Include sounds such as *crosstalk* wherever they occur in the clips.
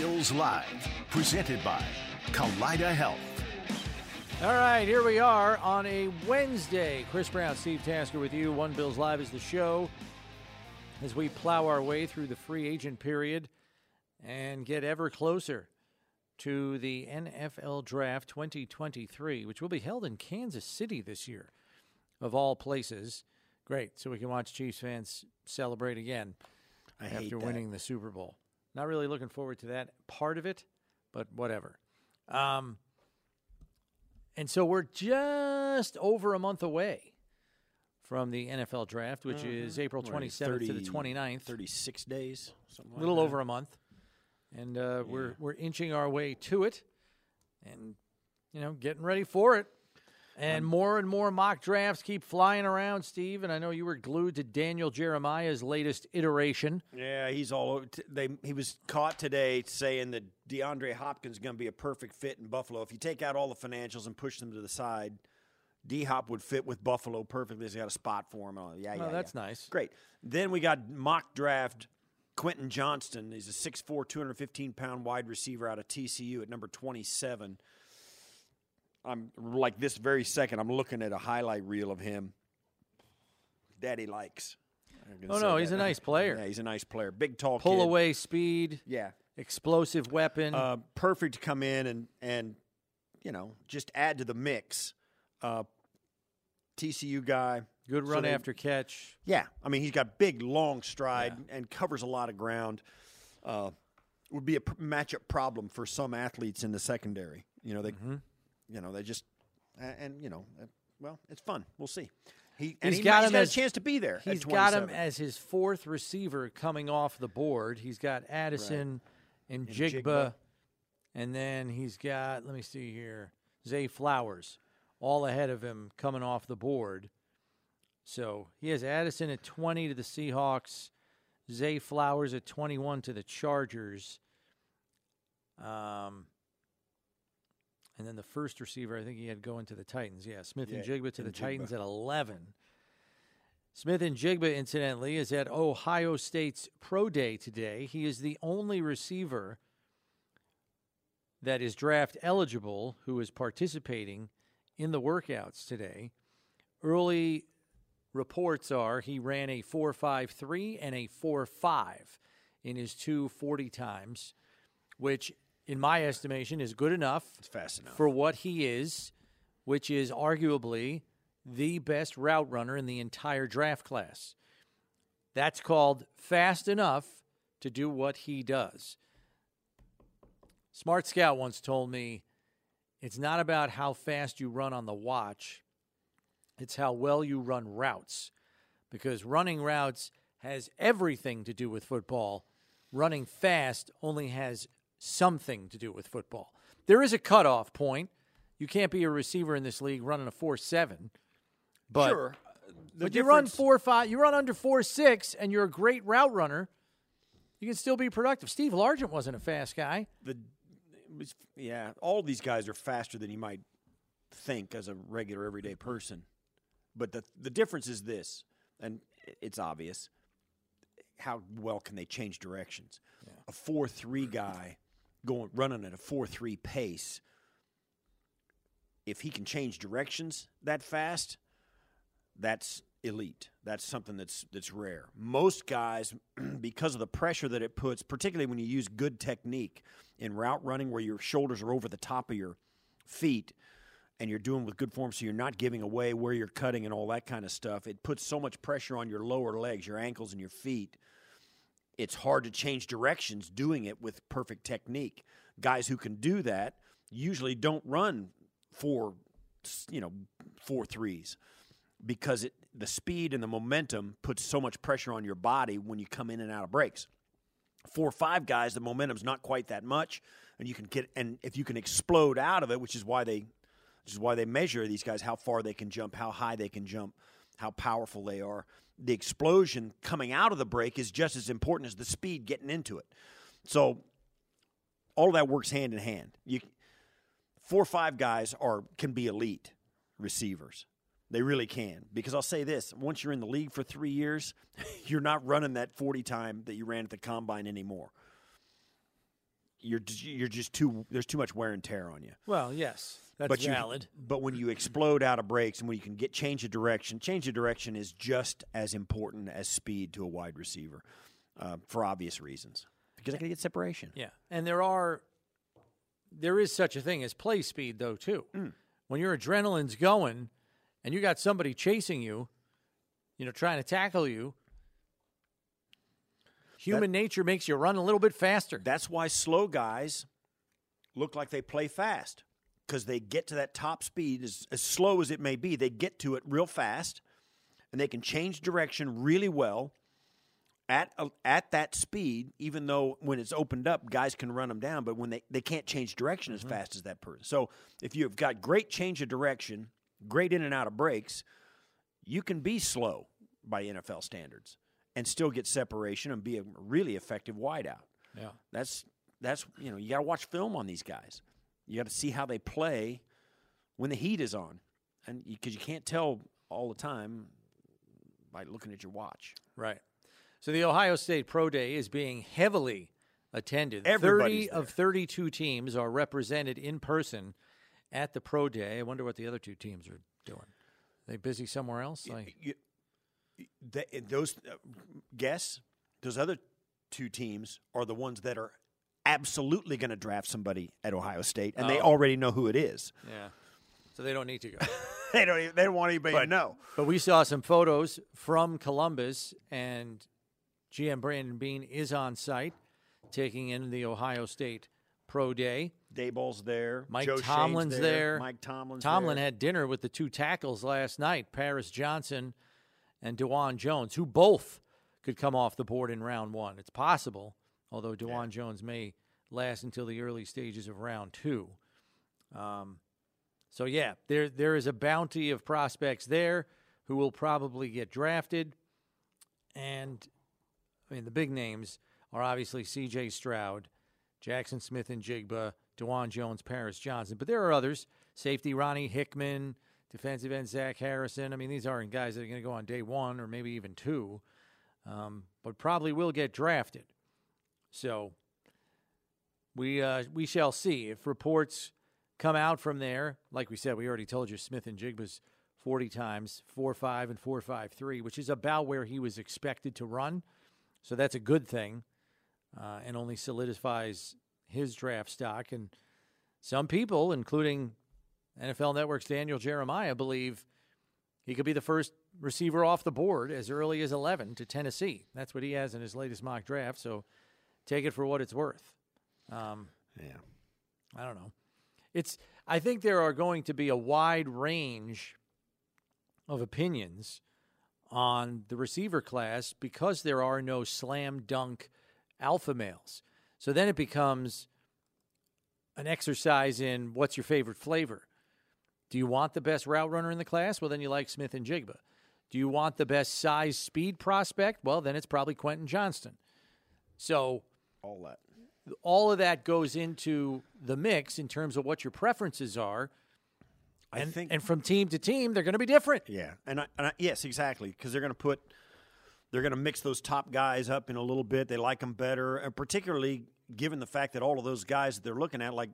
This is One Bills Live, presented by Kaleida Health. All right, here we are on a Wednesday. Chris Brown, Steve Tasker with you. One Bills Live is the show as we plow our way through the free agent period and get ever closer to the NFL Draft 2023, which will be held in Kansas City this year, of all places. Great, so we can watch Chiefs fans celebrate again I after that. winning the Super Bowl. Not really looking forward to that part of it, but whatever. Um, and so we're just over a month away from the NFL draft, which is April What are you, 27th to the 30 29th. 36 days, something A little that. over a month. And uh, we're we're inching our way to it and you know, getting ready for it. And more and more mock drafts keep flying around, Steve. And I know you were glued to Daniel Jeremiah's latest iteration. Yeah, he's all over. t- They he was caught today saying that DeAndre Hopkins is going to be a perfect fit in Buffalo. If you take out all the financials and push them to the side, D Hop would fit with Buffalo perfectly. He's got a spot for him. Oh, yeah, yeah, that's yeah. nice. Great. Then we got mock draft Quentin Johnston. He's a 6'4", 215 pound wide receiver out of TCU at number twenty seven. I'm like this very second. I'm looking at a highlight reel of him. Daddy likes. Oh, no, he's that. a nice player. Yeah, he's a nice player. Big, tall Pull kid. away speed, Yeah, explosive weapon. uh, perfect to come in and and you know just add to the mix. Uh, TCU guy. Good so run they- after catch. Yeah, I mean he's got big, long stride and covers a lot of ground. Uh, would be a pr- matchup problem for some athletes in the secondary. You know they, Mm-hmm. You know they just and, and you know uh, well it's fun. We'll see. He and He's he, got he's him got as- a chance to be there. He's got him as his fourth receiver coming off the board. He's got Addison and Jigba, Jigba. and then he's got let me see here, Zay Flowers, all ahead of him coming off the board. So he has Addison at twenty to the Seahawks, Zay Flowers at twenty-one to the Chargers. Um, and then the first receiver, I think he had going to the Titans. Yeah, Smith and Yeah, Jigba to the Jigba. Titans at eleven. Smith-Njigba, incidentally, is at Ohio State's Pro Day today. He is the only receiver that is draft eligible who is participating in the workouts today. Early reports are he ran a 4.53 and a 4.5 in his two 40 times, which, in my estimation, is good enough It's fast enough. for what he is, which is arguably the best route runner in the entire draft class. That's called fast enough to do what he does. Smart Scout once told me it's not about how fast you run on the watch, it's how well you run routes. Because running routes has everything to do with football. Running fast only has something to do with football. There is a cutoff point. You can't be a receiver in this league running a 4 7. But, sure. Uh, the but you run 4 5, you run under 4 6, and you're a great route runner, you can still be productive. Steve Largent wasn't a fast guy. the was yeah all these guys are faster than you might think as a regular everyday person but the the difference is this and it's obvious how well can they change directions a 4-3 guy going running at a 4-3 pace if he can change directions that fast that's elite. That's something that's that's rare. Most guys, *clears throat* because of the pressure that it puts, particularly when you use good technique in route running, where your shoulders are over the top of your feet, and you're doing with good form, so you're not giving away where you're cutting and all that kind of stuff. It puts so much pressure on your lower legs, your ankles, and your feet. It's hard to change directions doing it with perfect technique. Guys who can do that usually don't run four, you know, four threes because it, the speed and the momentum puts so much pressure on your body when you come in and out of breaks. Four or five guys, the momentum's not quite that much, and you can get and if you can explode out of it, which is why they, which is why they measure these guys how far they can jump, how high they can jump, how powerful they are. The explosion coming out of the break is just as important as the speed getting into it. So all that works hand in hand. You four or five guys are can be elite receivers. They really can. Because I'll say this once you're in the league for three years, *laughs* you're not running that 40 time that you ran at the combine anymore. you're you're just too there's too much wear and tear on you. Well, yes, that's but you. But when you explode out of breaks and when you can get change of direction, change of direction is just as important as speed to a wide receiver, uh, for obvious reasons. Because I can get separation. Yeah, and there are there is such a thing as play speed though too. Mm. When your adrenaline's going and you got somebody chasing you, you know, trying to tackle you, human nature makes you run a little bit faster. That's why slow guys look like they play fast because they get to that top speed as, as slow as it may be. They get to it real fast and they can change direction really well at a, at that speed. Even though when it's opened up, guys can run them down, but when they they can't change direction as mm-hmm. fast as that person. So if you've got great change of direction, great in and out of breaks, you can be slow by NFL standards and still get separation and be a really effective wideout. yeah. That's that's you know you got to watch film on these guys. You got to see how they play when the heat is on, and because you, can't tell all the time by looking at your watch. Right. So the Ohio State Pro Day is being heavily attended. Everybody's 30 of 32 teams are represented in person at the Pro Day. I wonder what the other two teams are doing. they busy somewhere else? Like, You- th- those uh, guess those other two teams are the ones that are absolutely going to draft somebody at Ohio State, and they Oh. already know who it is. yeah. So they don't need to go. *laughs* they don't. Even, they don't want anybody to know. but we saw some photos from Columbus, and GM Brandon Beane is on site taking in the Ohio State Pro Day. Daboll's there. Mike Joe Tomlin's there. there. Mike Tomlin's Tomlin there. had dinner with the two tackles last night, Paris Johnson and Dawand Jones, who both could come off the board in round one. It's possible, although Dawand Jones may last until the early stages of round two. Um, so yeah, there there is a bounty of prospects there who will probably get drafted, and I mean the big names are obviously C.J. Stroud, Jackson Smith and Jigba, Dawand Jones, Paris Johnson, but there are others. Safety Ronnie Hickman, defensive end Zach Harrison. I mean, these aren't guys that are going to go on day one or maybe even two, um, but probably will get drafted. So we uh, we shall see if reports come out from there. Like we said, we already told you Smith-Njigba's forty times four five and four five three, which is about where he was expected to run. So that's a good thing, uh, and only solidifies his draft stock. And some people, including NFL Network's Daniel Jeremiah, believe he could be the first receiver off the board as early as 11 to Tennessee. That's what he has in his latest mock draft. So take it for what it's worth. Um, Yeah. I don't know. It's. I think there are going to be a wide range of opinions on the receiver class because there are no slam dunk alpha males. So then it becomes an exercise in what's your favorite flavor. Do you want the best route runner in the class? Well, then you like Smith-Njigba. Do you want the best size speed prospect? Well, then it's probably Quentin Johnston. So All that. all of that goes into the mix in terms of what your preferences are. I And, think and from team to team, they're going to be different. Yeah, and, I, and I, yes, exactly, because they're going to put, they're going to mix those top guys up in a little bit. They like them better, and particularly given the fact that all of those guys that they're looking at, like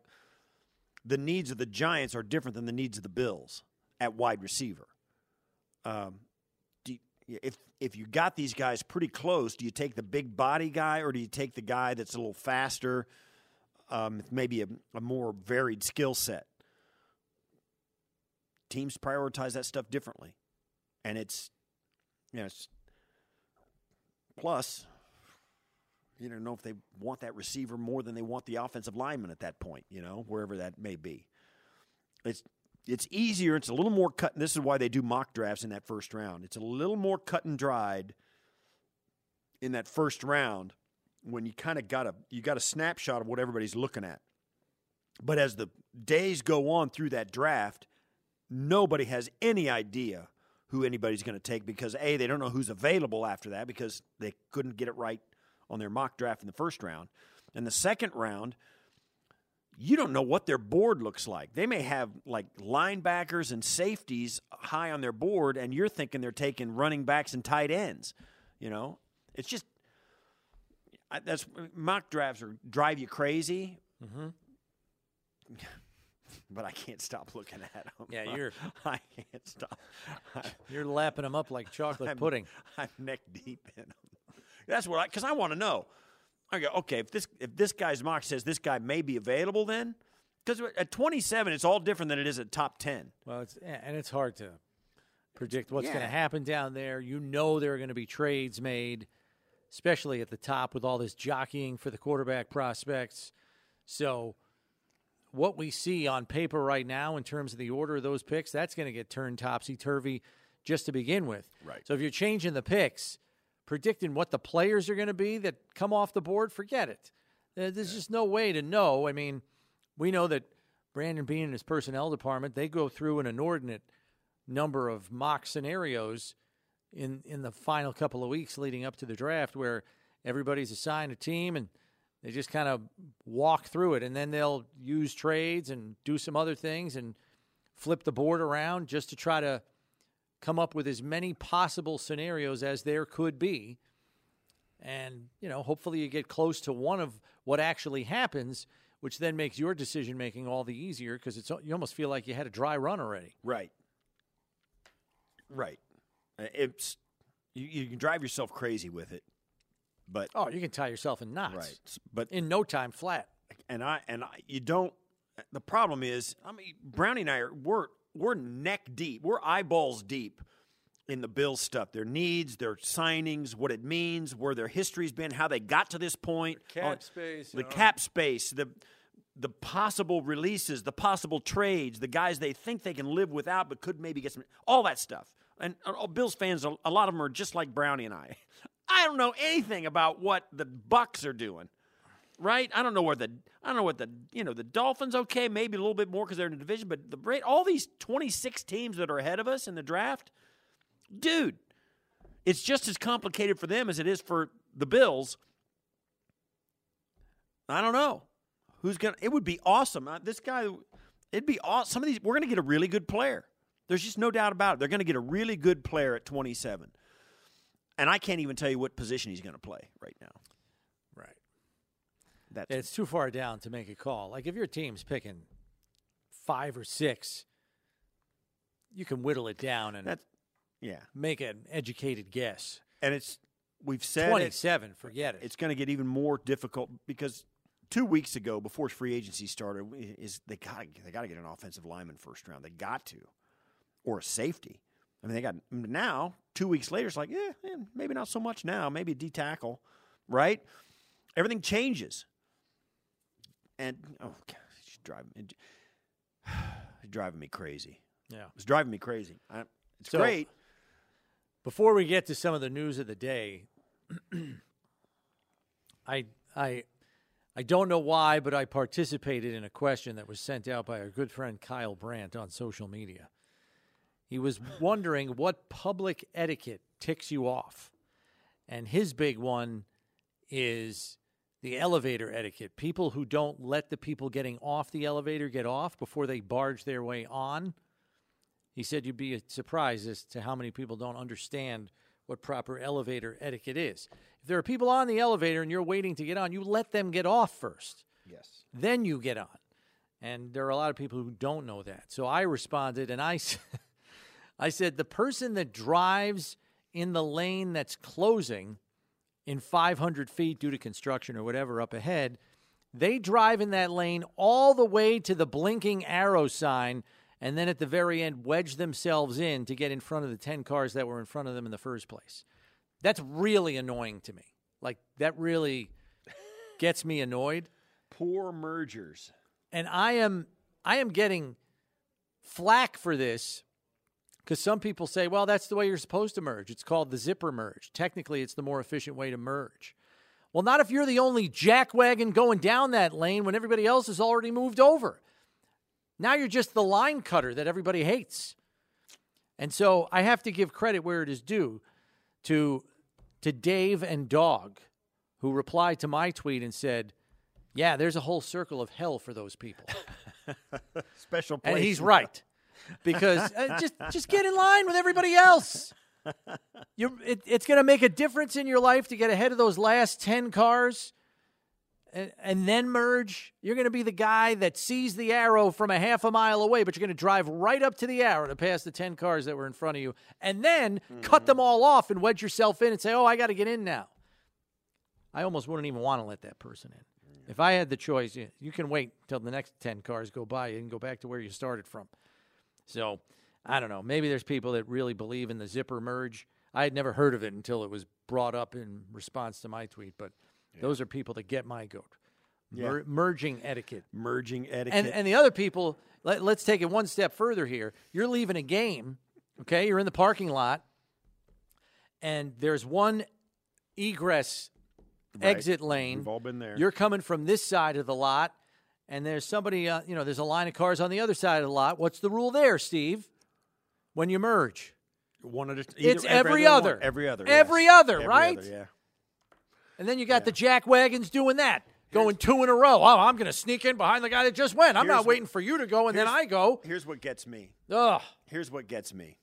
the needs of the Giants are different than the needs of the Bills at wide receiver. Um, do you, if if you got these guys pretty close, do you take the big body guy or do you take the guy that's a little faster, um, maybe a, a more varied skill set? teams prioritize that stuff differently. And it's, you know, it's, plus, you don't know if they want that receiver more than they want the offensive lineman at that point, you know, wherever that may be. It's, it's easier. It's a little more cut. This is why they do mock drafts in that first round. It's a little more cut and dried in that first round when you kind of got a you got a snapshot of what everybody's looking at. But as the days go on through that draft, nobody has any idea who anybody's going to take because a they don't know who's available after that because they couldn't get it right on their mock draft in the first round and the second round you don't know what their board looks like they may have like linebackers and safeties high on their board and you're thinking they're taking running backs and tight ends you know it's just I- that's mock drafts are drive you crazy Mm-hmm. *laughs* but I can't stop looking at them. Yeah, you're- *laughs* I can't stop. *laughs* You're lapping them up like chocolate I'm- pudding. I'm neck deep in them. That's what I because I want to know. I go okay if this if this guy's mock says this guy may be available then because at 27 it's all different than it is at top 10. Well, it's and it's hard to predict what's going to happen down there. You know there are going to be trades made, especially at the top with all this jockeying for the quarterback prospects. So, what we see on paper right now in terms of the order of those picks, that's going to get turned topsy turvy just to begin with. Right. So, if you're changing the picks, predicting what the players are going to be that come off the board, forget it. There's just no way to know. I mean, we know that Brandon Beane and his personnel department they go through an inordinate number of mock scenarios in in the final couple of weeks leading up to the draft where everybody's assigned a team and they just kind of walk through it and then they'll use trades and do some other things and flip the board around just to try to come up with as many possible scenarios as there could be and you know hopefully you get close to one of what actually happens which then makes your decision making all the easier because it's you almost feel like you had a dry run already Right. Right. Uh, It's you, you can drive yourself crazy with it, but oh you can tie yourself in knots right. But in no time flat and I and I, you don't. The problem is, I mean, Brownie and I are we're we're neck deep, we're eyeballs deep in the Bills stuff, their needs, their signings, what it means, where their history's been, how they got to this point, cap on- space, the all. cap space, the the possible releases, the possible trades, the guys they think they can live without but could maybe get some, all that stuff. And uh, Bills fans, a a lot of them are just like Brownie and I. *laughs* I don't know anything about what the Bucks are doing right? I don't know where the I don't know what the you know the Dolphins okay maybe a little bit more because they're in the division, but the all these twenty six teams that are ahead of us in the draft, dude, it's just as complicated for them as it is for the Bills. I don't know who's gonna. It would be awesome. Uh, this guy, it'd be awesome. Some of these we're gonna get a really good player. There's just no doubt about it. They're gonna get a really good player at twenty seven. And I can't even tell you what position he's to play right now. That's it's too far down to make a call like if your team's picking five or six you can whittle it down and that's yeah. make an educated guess and it's we've said it, 27 forget it it's going to get even more difficult because two weeks ago, before free agency started, is they got they got to get an offensive lineman first round. They got to, or a safety. I mean, they got now. Two weeks later, it's like, yeah, eh, maybe not so much now. Maybe a D tackle, right? Everything changes, and oh, God, she's driving it's driving me crazy. yeah It's driving me crazy. I, it's So- great. Before we get to some of the news of the day, *clears throat* I I I don't know why, but I participated in a question that was sent out by our good friend Kyle Brandt on social media. He was *laughs* wondering what public etiquette ticks you off. And his big one is the elevator etiquette. People who don't let the people getting off the elevator get off before they barge their way on. He said you'd be surprised as to how many people don't understand what proper elevator etiquette is. If there are people on the elevator and you're waiting to get on, you let them get off first. Yes. Then you get on. And there are a lot of people who don't know that. So I responded and I *laughs* I said the person that drives in the lane that's closing in 500 feet due to construction or whatever up ahead, they drive in that lane all the way to the blinking arrow sign and then at the very end wedge themselves in to get in front of the 10 cars that were in front of them in the first place. That's really annoying to me. Like, that really *laughs* gets me annoyed Poor mergers. and I am I am getting flack for this because some people say, well, that's the way you're supposed to merge. It's called the zipper merge. Technically, it's the more efficient way to merge. Well, not if you're the only jackwagon going down that lane when everybody else has already moved over. Now you're just the line cutter that everybody hates. And so I have to give credit where it is due to to Dave and Dog, who replied to my tweet and said, "Yeah, there's a whole circle of hell for those people." *laughs* Special place. and he's right because uh, just just get in line with everybody else. You, it, it's going to make a difference in your life to get ahead of those last ten cars. and, and then merge, you're going to be the guy that sees the arrow from a half a mile away, but you're going to drive right up to the arrow to pass the 10 cars that were in front of you, and then cut them all off and wedge yourself in and say, oh, I got to get in now. I almost wouldn't even want to let that person in. If I had the choice, you, you can wait till the next 10 cars go by and go back to where you started from. So, I don't know. Maybe there's people that really believe in the zipper merge. I had never heard of it until it was brought up in response to my tweet, but those are people that get my goat. Mer- merging etiquette. Merging etiquette. And and the other people, let, let's take it one step further here. You're leaving a game, okay? You're in the parking lot, and there's one egress exit lane. We've all been there. You're coming from this side of the lot, and there's somebody, uh, you know, there's a line of cars on the other side of the lot. What's the rule there, Steve? When you merge, one at a, time. It's every one. other. Every other. Every yes. other, Every right? other, yeah. and then you got the jack wagons doing that, going two in a row. Oh, I'm going to sneak in behind the guy that just went. I'm Here's not what- waiting for you to go, and then I go. Here's what gets me. Ugh. Here's what gets me.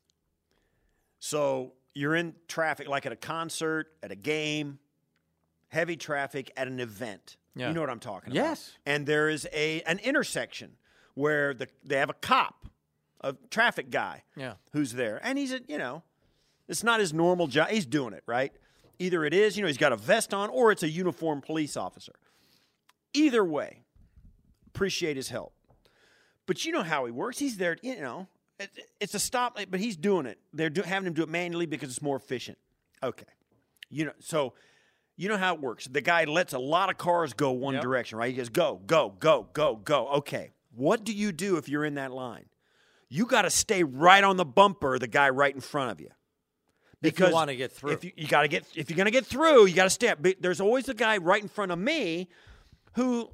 So you're in traffic, like at a concert, at a game, heavy traffic, at an event. Yeah. You know what I'm talking Yes. about. Yes. And there is a an intersection where the they have a cop, a traffic guy, Yeah. who's there, and he's a you know, it's not his normal job. He's doing it right. Either it is, you know, he's got a vest on, or it's a uniformed police officer. Either way, appreciate his help. But you know how he works. He's there, you know. it- It's a stop, but he's doing it. They're do, having him do it manually because it's more efficient. Okay, you know. So you know how it works. The guy lets a lot of cars go one Yep. direction, right? He goes go, go, go, go, go. Okay, what do you do if you're in that line? You got to stay right on the bumper. The guy right in front of you. Because If you wanna get through. If you, you got to get, if you're going to get through, you got to stay. But there's always a guy right in front of me who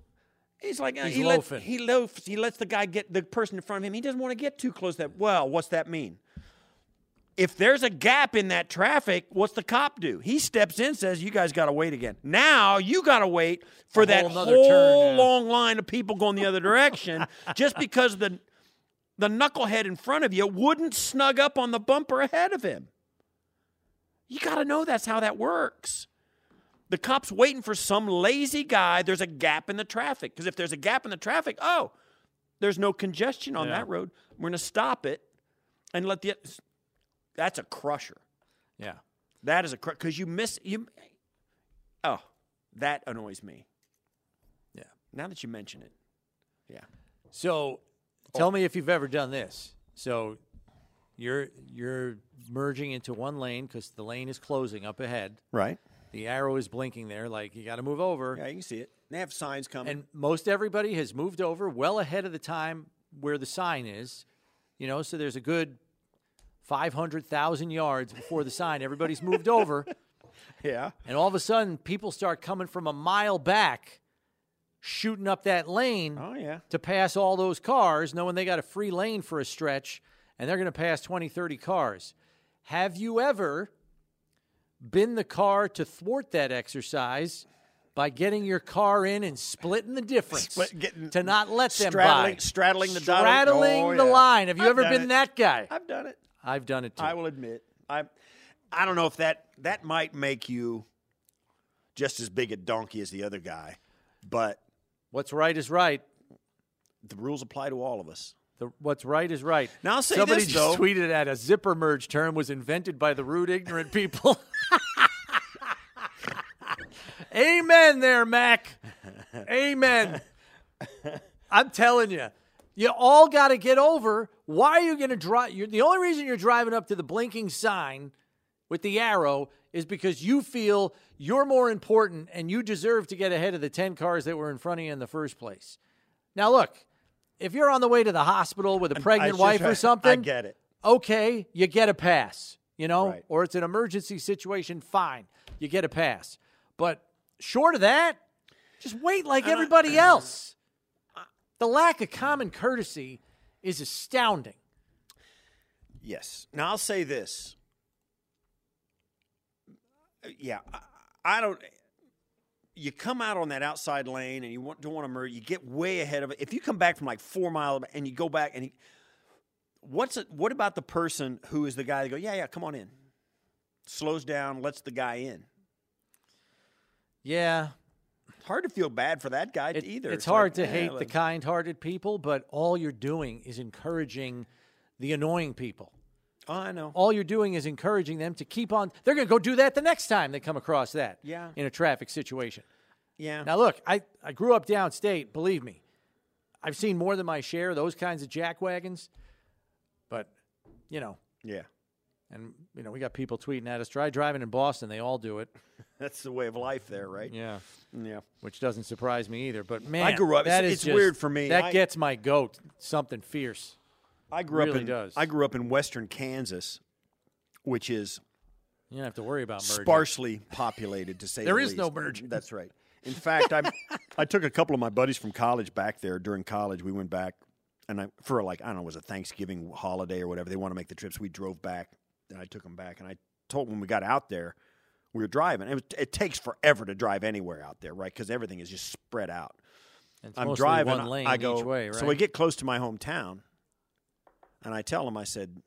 he's like uh, He's he lets loafing. he loafs he lets the guy get the person in front of him. He doesn't want to get too close. To that well, what's that mean? If there's a gap in that traffic, what's the cop do? He steps in, says, "You guys got to wait again." Now you got to wait for A that whole whole nother yeah. long line of people going the other direction, *laughs* just because the the knucklehead in front of you wouldn't snug up on the bumper ahead of him. You got to know that's how that works. The cop's waiting for some lazy guy. There's a gap in the traffic. Because if there's a gap in the traffic, oh, there's no congestion on Yeah. that road. We're going to stop it and let the. That's a crusher. Yeah. That is a crusher. Because you miss. you. Oh, that annoys me. Yeah. Now that you mention it. Yeah. So, tell me if you've ever done this. So, you're you're merging into one lane because the lane is closing up ahead. Right. The arrow is blinking there, like you got to move over. Yeah, you can see it. They have signs coming. And most everybody has moved over well ahead of the time where the sign is. You know, so there's a good 500,000 yards before the sign. Everybody's moved over. *laughs* yeah. And all of a sudden, people start coming from a mile back, shooting up that lane Oh, yeah. to pass all those cars, knowing they got a free lane for a stretch, and they're going to pass 20, 30 cars. Have you ever been the car to thwart that exercise by getting your car in and splitting the difference *laughs* Split- getting- to not let them straddling- by? straddling the straddling Oh, the yeah. line. Have you I've ever been it. that guy? I've done it. I've done it too. I will admit. I I don't know if that that might make you just as big a donkey as the other guy, but What's right is right. the rules apply to all of us. The, what's right is right. Now, I'll say Somebody this, just though. tweeted that a zipper merge term was invented by the rude, ignorant people. *laughs* Amen, there, Mac. Amen. *laughs* I'm telling you, you all got to get over. Why are you going to drive? You're, the only reason you're driving up to the blinking sign with the arrow is because you feel you're more important and you deserve to get ahead of the 10 cars that were in front of you in the first place. Now, look, if you're on the way to the hospital with a pregnant just- wife or *laughs* something, I get it. okay, you get a pass, you know, Right. or it's an emergency situation, fine, you get a pass. But short of that, just wait like everybody *clears throat* else. The lack of common courtesy is astounding. Yes. Now I'll say this. Yeah, I, I don't. You come out on that outside lane and you want, don't want to merge. You get way ahead of it. If you come back from like four miles and you go back and he, what's it? What about the person who is the guy that go, yeah, yeah, come on in, slows down, lets the guy in. Yeah, hard to feel bad for that guy It- either. It's, like, hard to eh, hate the kind-hearted people, but all you're doing is encouraging the annoying people. Oh, I know. All you're doing is encouraging them to keep on. They're going to go do that the next time they come across that. Yeah. In a traffic situation. Yeah. Now, look, I, I grew up downstate. Believe me, I've seen more than my share of those kinds of jack wagons. But, you know, yeah. And you know, we got people tweeting at us. Try driving in Boston; they all do it. *laughs* That's the way of life there, right? Yeah, Yeah. which doesn't surprise me either. But man, I grew up- That it's- is it's just- weird for me. That I- gets my goat something fierce. I grew up Really in does. I grew up in western Kansas, which is You don't have to worry about merging. sparsely populated to say There the is no least. merging. That's right. In fact, I I took a couple of my buddies from college back there during college. We went back and I for like I don't know, it was a Thanksgiving holiday or whatever. They want to make the trips. We drove back and I took them back and I told them when we got out there, we were driving. It, was, it takes forever to drive anywhere out there, right? Because everything is just spread out. It's I'm driving. one lane I go, each way, right? So we get close to my hometown, and I tell them, I said,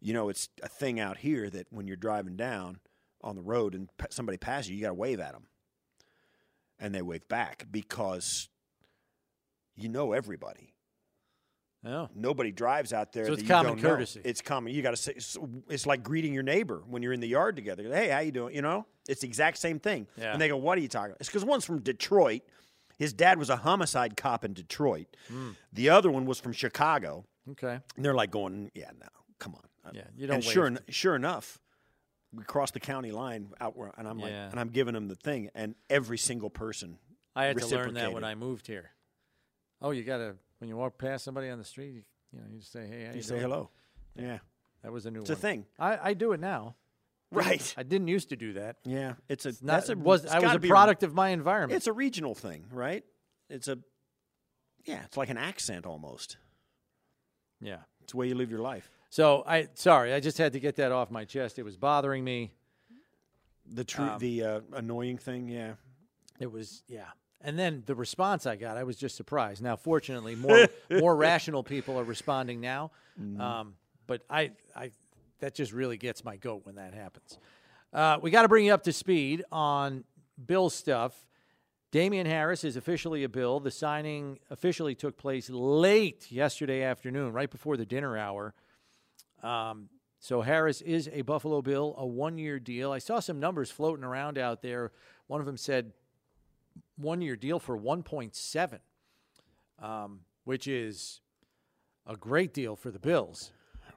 you know, it's a thing out here that when you're driving down on the road and somebody passes you, you got to wave at them, and they wave back because you know everybody. Oh, Nobody drives out there. So that it's you common don't know. courtesy. It's common. You got to say. It's, it's like greeting your neighbor when you're in the yard together. Hey, how you doing? You know, it's the exact same thing. Yeah. And they go, "What are you talking about?" It's because one's from Detroit. His dad was a homicide cop in Detroit. Hmm. The other one was from Chicago. okay. And they're like going, "Yeah, no, come on." Yeah, you don't And sure, en- sure enough, we crossed the county line out where, and I'm like, and I'm giving them the thing, and every single person. I had to learn that when. I moved here. Oh, you got to when you walk past somebody on the street, you, you know, you just say, "Hey, you, You say doing?" hello. Yeah, That was a new it's a thing, I, I do it now. right? I didn't used to do that. Yeah, it's a. Not, that's a. was it's I was a product of my environment. It's a regional thing, right? It's a. Yeah, it's like an accent almost. yeah. It's the way you live your life. So I sorry, I just had to get that off my chest. It was bothering me. The true, Um, the uh, annoying thing, yeah. It was yeah. And then the response I got, I was just surprised. Now, fortunately, more *laughs* more rational people are responding now. Mm-hmm. Um, but I, I, that just really gets my goat when that happens. Uh, we got to bring you up to speed on Bill stuff. Damien Harris is officially a Bill. The signing officially took place late yesterday afternoon, right before the dinner hour. Um, so Harris is a Buffalo Bill, a one-year deal. I saw some numbers floating around out there. One of them said one-year deal for 1.7, um, which is a great deal for the Bills,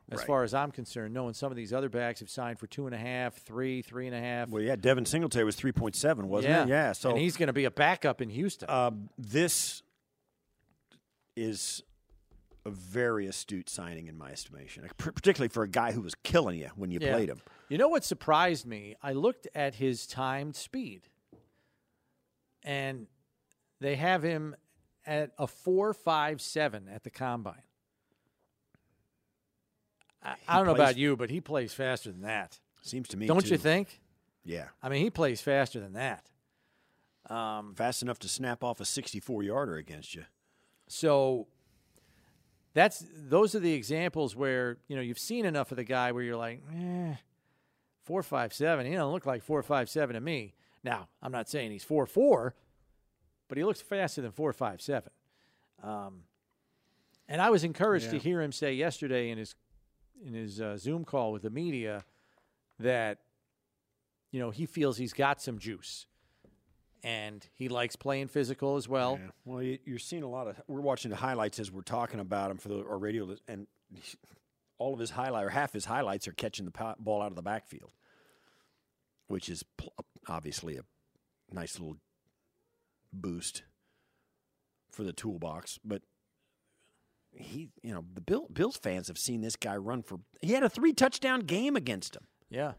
as Right. far as I'm concerned. Knowing some of these other backs have signed for two and a half, three, three and a half. Well, yeah, Devin Singletary was three point seven, wasn't yeah, it? Yeah. So and he's going to be a backup in Houston. um, this is a very astute signing in my estimation, particularly for a guy who was killing you when you Yeah. played him. You know what surprised me? I looked at his timed speed, and they have him at a four five seven at the combine. I, I don't know about you, but he plays faster than that. Seems to me, don't too. you think? Yeah, I mean, he plays faster than that. Um, fast enough to snap off a sixty-four yarder against you. So that's those are the examples where you know you've seen enough of the guy where you're like, eh, four five seven. He don't look like four five seven to me. Now I'm not saying he's four four, but he looks faster than four five seven. Um, and I was encouraged to hear him say yesterday in his in his uh, Zoom call with the media that you know he feels he's got some juice. And he likes playing physical as well. Yeah. Well, you, you're seeing a lot of. We're watching the highlights as we're talking about him for the our radio, and *laughs* all of his highlight or half his highlights are catching the ball out of the backfield, which is pl- obviously a nice little boost for the toolbox. But he, you know, the Bill, Bills fans have seen this guy run for. He had a three touchdown game against him. Yeah.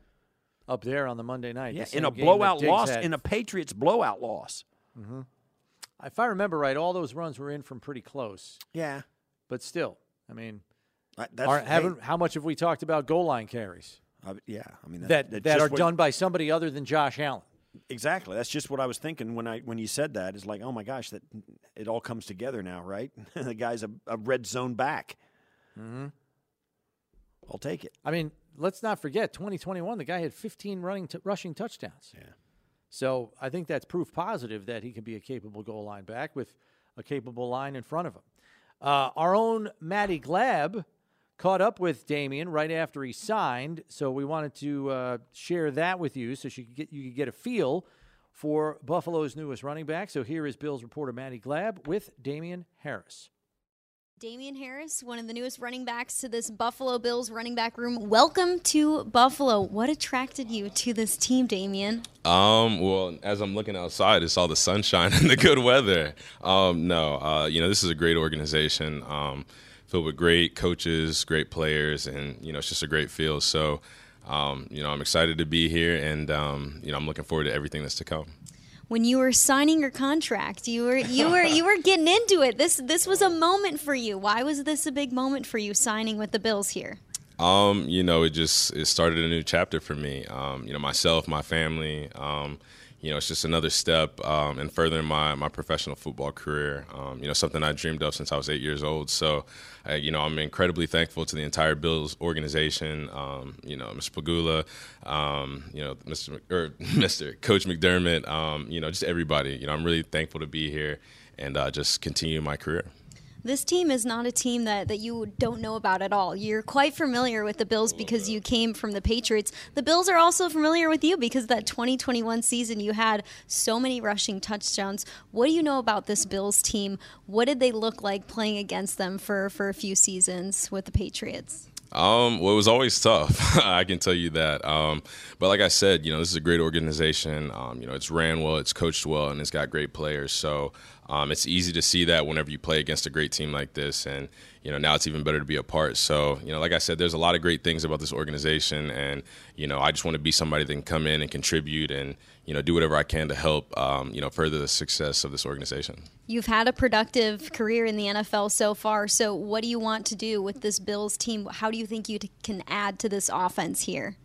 Up there on the Monday night. Yeah, in a blowout loss, had. in a Patriots blowout loss. Mm-hmm. if I remember right, all those runs were in from pretty close. Yeah, But still, I mean, that's are, hey, how much have we talked about goal line carries I- yeah. I mean that, that just are done by somebody other than Josh Allen? Exactly. That's just what I was thinking when I when you said that. Is like, oh my gosh, that it all comes together now, right? *laughs* the guy's a, a red zone back. Mm-hmm. I'll take it. I mean, let's not forget 2021, the guy had 15 running t- rushing touchdowns. Yeah. So I think that's proof positive that he can be a capable goal line back with a capable line in front of him. Uh, our own Maddy Glab caught up with Damien right after he signed, so we wanted to uh, share that with you so you could get you could get a feel for Buffalo's newest running back. So here is Bills reporter Maddy Glab with Damien Harris. Damien Harris, one of the newest running backs to this Buffalo Bills running back room. Welcome to Buffalo. What attracted you to this team, Damien? Um, well, as I'm looking outside, it's all the sunshine *laughs* and the good weather. Um, no, uh, you know, this is a great organization, um, filled with great coaches, great players, and you know, it's just a great field. So, um, you know, I'm excited to be here, and um, you know, I'm looking forward to everything that's to come when you were signing your contract. You were you were you were getting into it. This this was a moment for you. Why was this a big moment for you signing with the Bills here? Um, you know, it just it started a new chapter for me. Um, you know, myself, my family. You know, it's just another step um, in furthering my, my professional football career. Um, you know, something I dreamed of since I was eight years old. So, uh, you know, I'm incredibly thankful to the entire Bills organization. Um, you know, Mr. Pegula, um, you know, Mr. or *laughs* Mr. Coach McDermott. Um, you know, just everybody. You know, I'm really thankful to be here and uh, just continue my career this team is not a team that, that you don't know about at all. You're quite familiar with the Bills oh, because you came from the Patriots. The Bills are also familiar with you because that 2021 season you had so many rushing touchdowns. What do you know about this Bills team? What did they look like playing against them for, for a few seasons with the Patriots? Um, well, it was always tough. *laughs* I can tell you that. Um, but like I said, you know, this is a great organization. Um, you know, it's ran well, it's coached well, and it's got great players. So um, it's easy to see that whenever you play against a great team like this, and you know now it's even better to be a part. So you know, like I said, there's a lot of great things about this organization, and you know I just want to be somebody that can come in and contribute, and you know do whatever I can to help um, you know further the success of this organization. You've had a productive career in the NFL so far. So what do you want to do with this Bills team? How do you think you t- can add to this offense here?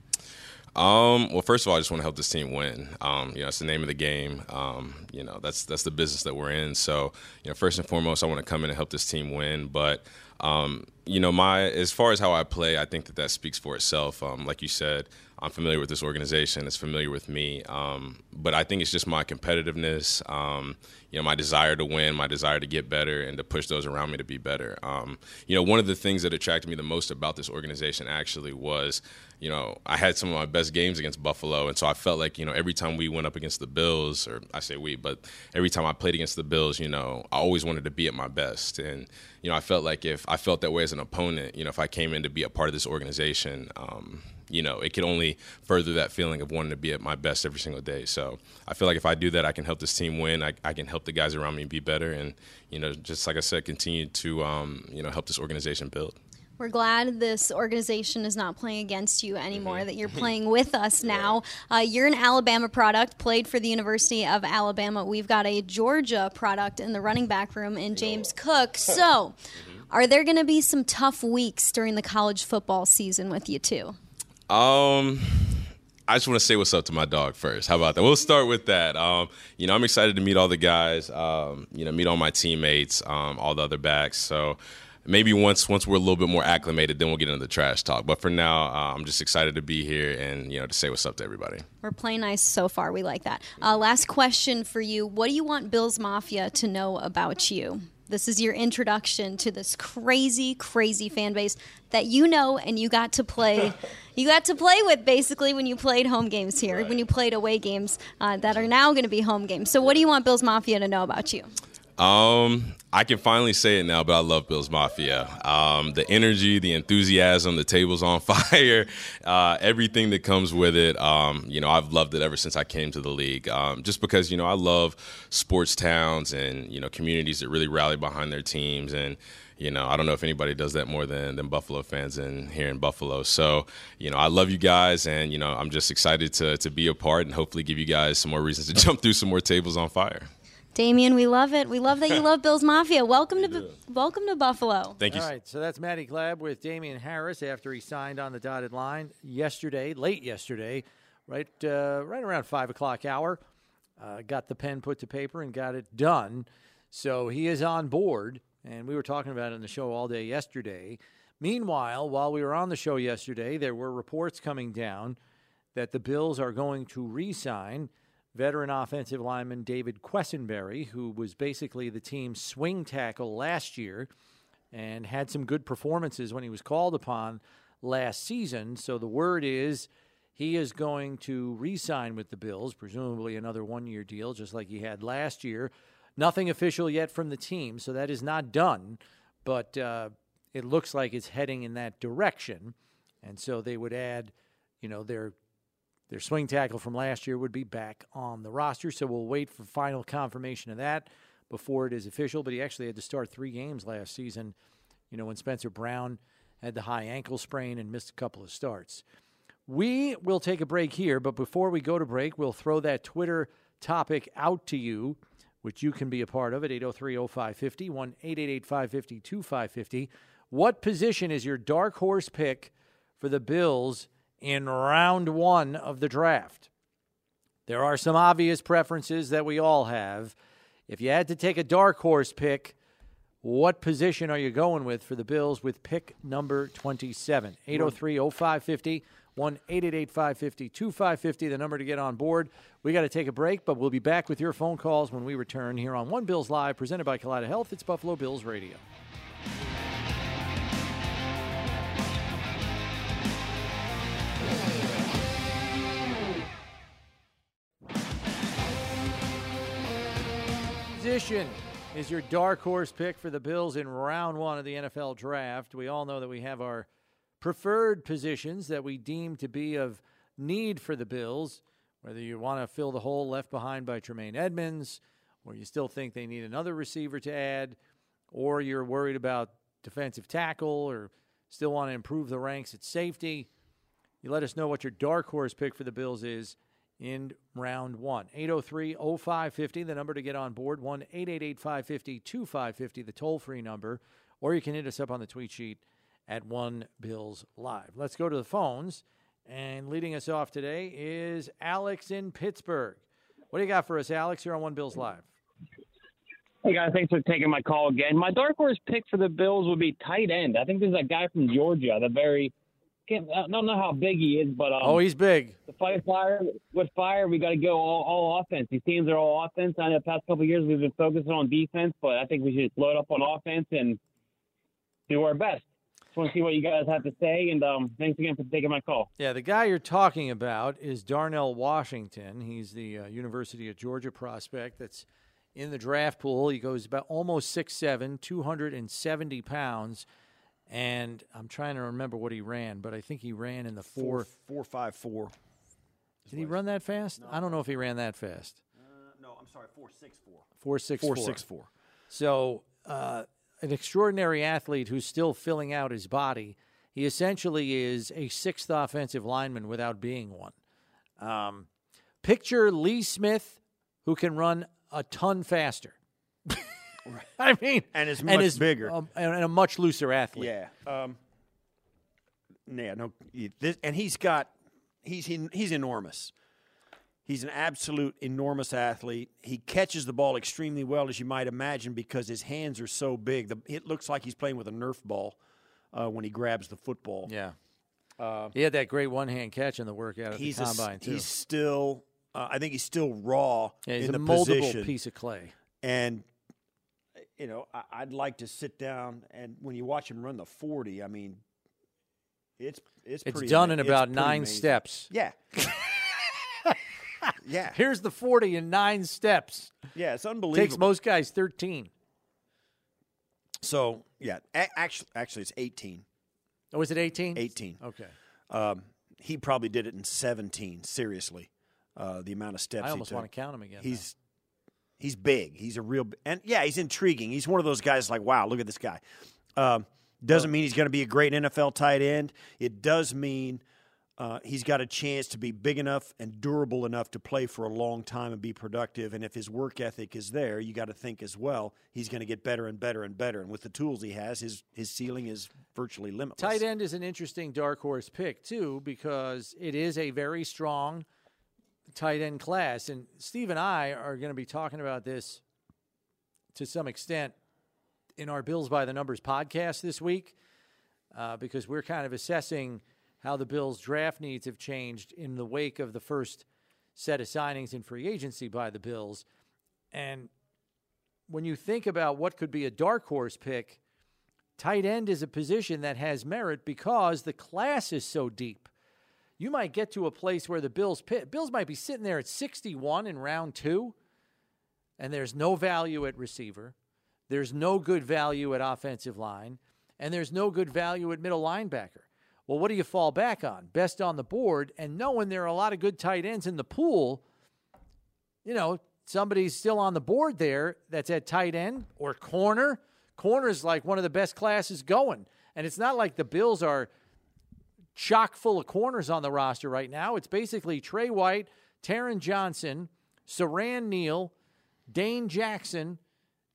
Um, well, first of all, I just want to help this team win. Um, you know, it's the name of the game. Um, you know, that's that's the business that we're in. So, you know, first and foremost, I want to come in and help this team win. But, um, you know, my as far as how I play, I think that that speaks for itself. Um, like you said, I'm familiar with this organization. It's familiar with me. Um, but I think it's just my competitiveness. Um, you know, my desire to win, my desire to get better, and to push those around me to be better. Um, you know, one of the things that attracted me the most about this organization actually was, you know, I had some of my best games against Buffalo, and so I felt like, you know, every time we went up against the Bills, or I say we, but every time I played against the Bills, you know, I always wanted to be at my best, and you know, I felt like if I felt that way as an opponent, you know, if I came in to be a part of this organization, um, you know, it could only further that feeling of wanting to be at my best every single day. So I feel like if I do that, I can help this team win. I, I can help the guys around me be better, and you know, just like I said, continue to um, you know help this organization build. We're glad this organization is not playing against you anymore, mm-hmm. that you're *laughs* playing with us now. Uh, you're an Alabama product, played for the University of Alabama. We've got a Georgia product in the running back room in James Cook. *laughs* So, mm-hmm. are there going to be some tough weeks during the college football season with you, too? Um, I just want to say what's up to my dog first. How about that? We'll start with that. Um, you know, I'm excited to meet all the guys. Um, you know, meet all my teammates, um, all the other backs. So maybe once once we're a little bit more acclimated, then we'll get into the trash talk. But for now, uh, I'm just excited to be here and you know to say what's up to everybody. We're playing nice so far. We like that. Uh, last question for you: What do you want Bills Mafia to know about you? This is your introduction to this crazy, crazy fan base that you know and you got to play. *laughs* you got to play with basically when you played home games here, right. when you played away games uh, that are now going to be home games. So, what do you want Bills Mafia to know about you? Um, I can finally say it now, but I love Bills Mafia. Um, the energy, the enthusiasm, the tables on *laughs* fire, uh, everything that comes with it. Um, you know, I've loved it ever since I came to the league. Um, just because you know I love sports towns and you know communities that really rally behind their teams and you know, I don't know if anybody does that more than, than Buffalo fans in here in Buffalo. So, you know, I love you guys, and you know, I'm just excited to to be a part and hopefully give you guys some more reasons to *laughs* jump through some more tables on fire. Damien, we love it. We love that you *laughs* love Bills Mafia. Welcome to welcome to Buffalo. Thank you. All right, so that's Maddy Glab with Damien Harris after he signed on the dotted line yesterday, late yesterday, right uh, right around five o'clock hour. Uh, got the pen put to paper and got it done. So he is on board, and we were talking about it in the show all day yesterday. Meanwhile, while we were on the show yesterday, there were reports coming down that the Bills are going to re-sign veteran offensive lineman David Quessenberry, who was basically the team's swing tackle last year and had some good performances when he was called upon last season. So the word is he is going to re sign with the Bills, presumably another one year deal, just like he had last year. Nothing official yet from the team, so that is not done, but uh, it looks like it's heading in that direction. And so they would add, you know, their their swing tackle from last year would be back on the roster. So we'll wait for final confirmation of that before it is official. But he actually had to start three games last season, you know, when Spencer Brown had the high ankle sprain and missed a couple of starts. We will take a break here, but before we go to break, we'll throw that Twitter topic out to you, which you can be a part of at 803 0550, 1 888 550 2550. What position is your dark horse pick for the Bills in round one of the draft? There are some obvious preferences that we all have. If you had to take a dark horse pick, what position are you going with for the Bills with pick number 27? 803 0550. 1 888 550 2550, the number to get on board. We got to take a break, but we'll be back with your phone calls when we return here on One Bills Live, presented by Kaleida Health. It's Buffalo Bills Radio. Position is your dark horse pick for the Bills in round one of the NFL draft. We all know that we have our preferred positions that we deem to be of need for the Bills, whether you want to fill the hole left behind by Tremaine Edmunds, or you still think they need another receiver to add, or you're worried about defensive tackle, or still want to improve the ranks at safety. You let us know what your dark horse pick for the Bills is in round one. 803 0550, the number to get on board, 1 888 550 2550, the toll free number, or you can hit us up on the tweet sheet at One Bills Live. Let's go to the phones. And leading us off today is Alex in Pittsburgh. What do you got for us, Alex, here on One Bills Live? Hey guys, thanks for taking my call again. My dark horse pick for the Bills would be tight end. I think there's that guy from Georgia, the very can't, I don't know how big he is, but um, oh, he's big. The fight fire with fire, we got to go all, all offense. These teams are all offense. I know the past couple of years we've been focusing on defense, but I think we should load up on offense and do our best. Just want to see what you guys have to say, and um, thanks again for taking my call. Yeah, the guy you're talking about is Darnell Washington. He's the uh, University of Georgia prospect that's in the draft pool. He goes about almost 6'7", 270 pounds. And I'm trying to remember what he ran, but I think he ran in the four four five four. Did he run that fast? No. I don't know if he ran that fast. Uh, no, I'm sorry, four six four. Four six four six four. So uh, an extraordinary athlete who's still filling out his body. He essentially is a sixth offensive lineman without being one. Um, picture Lee Smith, who can run a ton faster. *laughs* I mean, and is much and is, bigger um, and a much looser athlete. Yeah. Um, yeah. No. This, and he's got he's he, he's enormous. He's an absolute enormous athlete. He catches the ball extremely well, as you might imagine, because his hands are so big. The, it looks like he's playing with a Nerf ball uh, when he grabs the football. Yeah. Uh, he had that great one hand catch in the workout at he's the combine, a, too. He's still, uh, I think he's still raw yeah, he's in a the moldable position. piece of clay. And, you know, I, would like to sit down and when you watch him run the 40, I mean, it's it's it's done in about nine amazing. steps. Yeah. *laughs* yeah. Here's the 40 in nine steps. Yeah, it's unbelievable. Takes most guys 13. So, yeah, a- actually, actually, it's 18. Oh, is it 18? 18. Okay. Um, he probably did it in 17, seriously. Uh, the amount of steps I almost want to count him again. He's he's big. He's a real and yeah, he's intriguing. He's one of those guys like, wow, look at this guy. Um, doesn't mean he's going to be a great NFL tight end. It does mean uh, he's got a chance to be big enough and durable enough to play for a long time and be productive. And if his work ethic is there, you got to think as well he's going to get better and better and better. And with the tools he has, his his ceiling is virtually limitless. Tight end is an interesting dark horse pick too because it is a very strong tight end class. And Steve and I are going to be talking about this to some extent in our Bills by the Numbers podcast this week uh, because we're kind of assessing how the Bills' draft needs have changed in the wake of the first set of signings in free agency by the Bills. And when you think about what could be a dark horse pick, tight end is a position that has merit because the class is so deep. You might get to a place where the Bills Bills might be sitting there at 61 in round 2 and there's no value at receiver. There's no good value at offensive line and there's no good value at middle linebacker. Well, what do you fall back on? Best on the board and knowing there are a lot of good tight ends in the pool, you know, somebody's still on the board there that's at tight end or corner. Corner is like one of the best classes going. And it's not like the Bills are chock full of corners on the roster right now. It's basically Trey White, Taron Johnson, Siran Neal, Dane Jackson,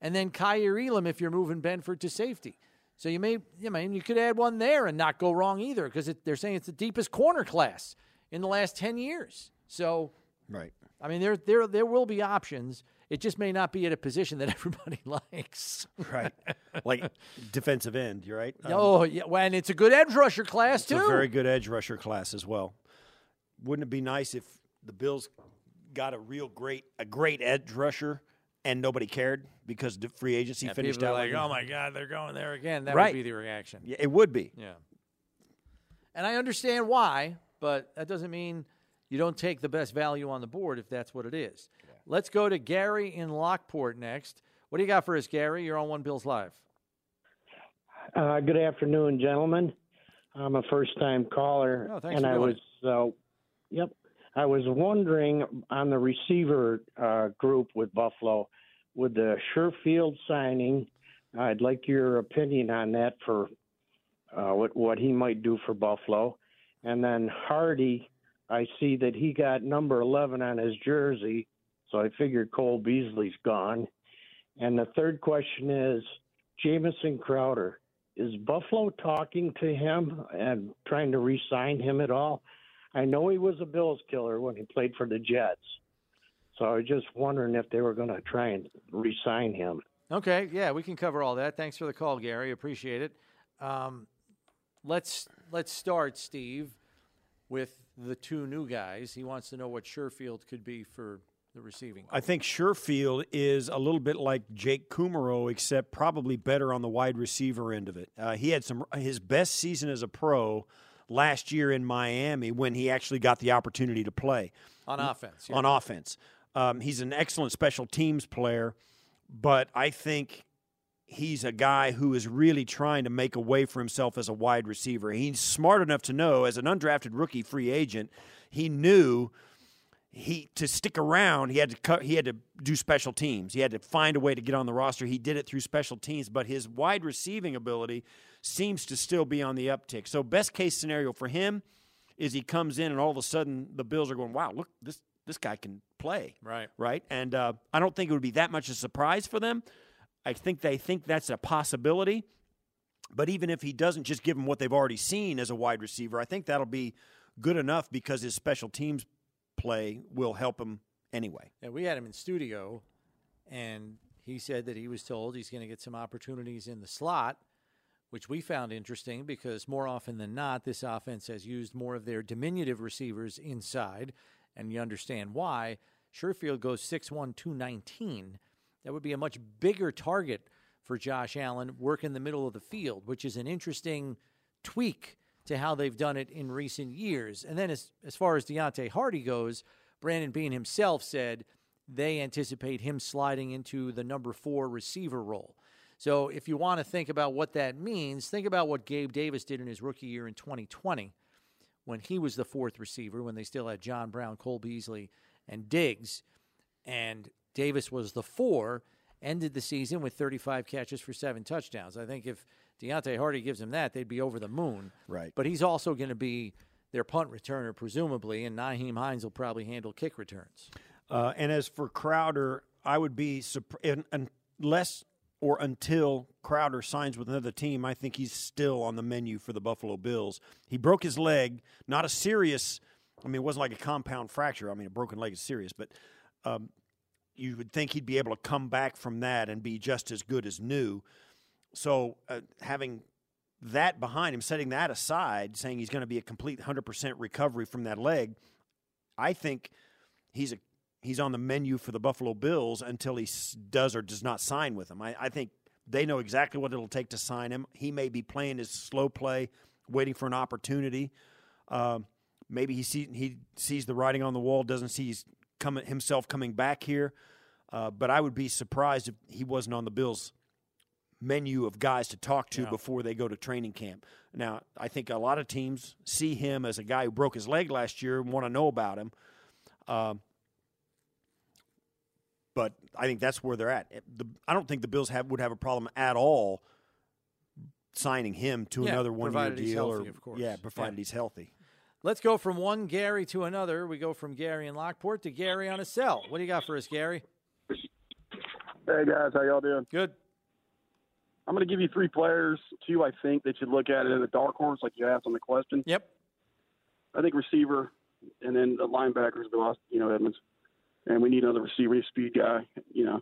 and then Kaiir Elam if you're moving Benford to safety. So you may, you mean, you could add one there and not go wrong either because they're saying it's the deepest corner class in the last ten years. So, right. I mean, there there there will be options. It just may not be at a position that *laughs* everybody likes. Right. like defensive end, you're right. Um, oh, yeah. Well, and it's a good edge rusher class, it's too. a very good edge rusher class as well. Wouldn't it be nice if the Bills got a real great a great edge rusher and nobody cared because the free agency yeah, finished out like, oh my god, they're going there again. That right. would be the reaction. Yeah, it would be. Yeah. And I understand why, but that doesn't mean you don't take the best value on the board if that's what it is. Yeah. Let's go to Gary in Lockport next. What do you got for us, Gary? You're on One Bills Live. Uh, good afternoon, gentlemen. I'm a first-time caller, oh, and I was, uh, yep, I was wondering on the receiver uh, group with Buffalo, with the Sherfield signing, I'd like your opinion on that for uh, what what he might do for Buffalo, and then Harty. I see that he got number 11 on his jersey, so I figured Cole Beasley's gone. And the third question is Jamison Crowder. Is Buffalo talking to him and trying to re sign him at all? I know he was a Bills killer when he played for the Jets. So I was just wondering if they were going to try and re sign him. Okay, yeah, we can cover all that. Thanks for the call, Gary. Appreciate it. Um, let's let's start, Steve, with the two new guys. He wants to know what Sherfield could be for the receiving. I think Sherfield is a little bit like Jake Kumerow, except probably better on the wide receiver end of it. Uh, he had some his best season as a pro last year in Miami when he actually got the opportunity to play on offense. Yeah. On offense, um, he's an excellent special teams player, but I think he's a guy who is really trying to make a way for himself as a wide receiver. He's smart enough to know, as an undrafted rookie free agent, he knew he to stick around. He had to cut, he had to do special teams. He had to find a way to get on the roster. He did it through special teams, but his wide receiving ability seems to still be on the uptick. So best case scenario for him is he comes in and all of a sudden the Bills are going, "Wow, look this this guy can play." Right. Right? And uh, I don't think it would be that much of a surprise for them. I think they think that's a possibility. But even if he doesn't just give them what they've already seen as a wide receiver, I think that'll be good enough because his special teams play will help him anyway. Yeah, we had him in studio, and he said that he was told he's going to get some opportunities in the slot, which we found interesting because more often than not, this offense has used more of their diminutive receivers inside, and you understand why. Sherfield goes 6'1, 219. That would be a much bigger target for Josh Allen, work in the middle of the field, which is an interesting tweak to how they've done it in recent years. And then as, as far as Deonte Harty goes, Brandon Beane himself said they anticipate him sliding into the number four receiver role. So if you want to think about what that means, think about what Gabe Davis did in his rookie year in 2020 when he was the fourth receiver, when they still had John Brown, Cole Beasley, and Diggs. And Davis was the four, ended the season with 35 catches for seven touchdowns. I think if Deonte Harty gives him that, they'd be over the moon. Right. But he's also going to be their punt returner, presumably, and Nyheim Hines will probably handle kick returns. Uh, and as for Crowder, I would be unless or until Crowder signs with another team. I think he's still on the menu for the Buffalo Bills. He broke his leg, not a serious. I mean, it wasn't like a compound fracture. I mean, a broken leg is serious, but um, you would think he'd be able to come back from that and be just as good as new. So uh, having that behind him, setting that aside, saying he's going to be a complete 100% recovery from that leg, I think he's a he's on the menu for the Buffalo Bills until he does or does not sign with them. I, I think they know exactly what it'll take to sign him. He may be playing his slow play, waiting for an opportunity. Um, maybe he see, he sees the writing on the wall, doesn't see coming himself coming back here. Uh, but I would be surprised if he wasn't on the Bills menu of guys to talk to before they go to training camp. Now, I think a lot of teams see him as a guy who broke his leg last year and want to know about him. Um, but I think that's where they're at. The, I don't think the Bills have would have a problem at all signing him to Yeah, another one year deal. healthy, or of course. yeah, provided Yeah. he's healthy. Let's go from one Gary to another. We go from Gary in Lockport to Gary on a cell. What do you got for us, Gary? Hey guys, how y'all doing? Good. I'm going to give you three players. Two, I think that you look at it as a dark horse, like you asked on the question. Yep. I think receiver, and then the linebackers, you know, Edmunds, and we need another receiver, he's a speed guy, you know.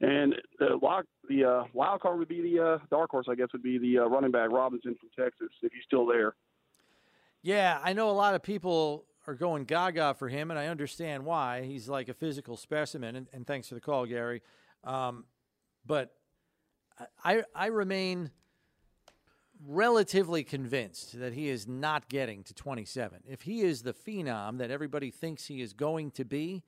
And the lock, the uh, wild card would be the uh, dark horse, I guess, would be the uh, running back Robinson from Texas, if he's still there. Yeah, I know a lot of people are going gaga for him, and I understand why. He's like a physical specimen, and, and thanks for the call, Gary. Um, but I, I remain relatively convinced that he is not getting to 27. If he is the phenom that everybody thinks he is going to be,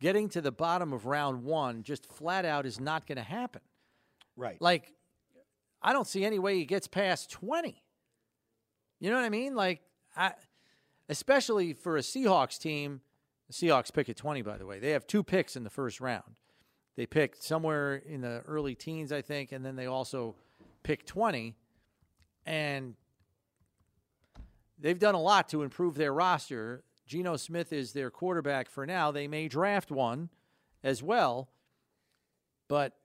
getting to the bottom of round one just flat out is not going to happen. Right. Like, I don't see any way he gets past 20. You know what I mean? Like, I, especially for a Seahawks team, the Seahawks pick at 20, by the way. They have two picks in the first round. They picked somewhere in the early teens, I think, and then they also picked 20. And they've done a lot to improve their roster. Geno Smith is their quarterback for now. They may draft one as well, but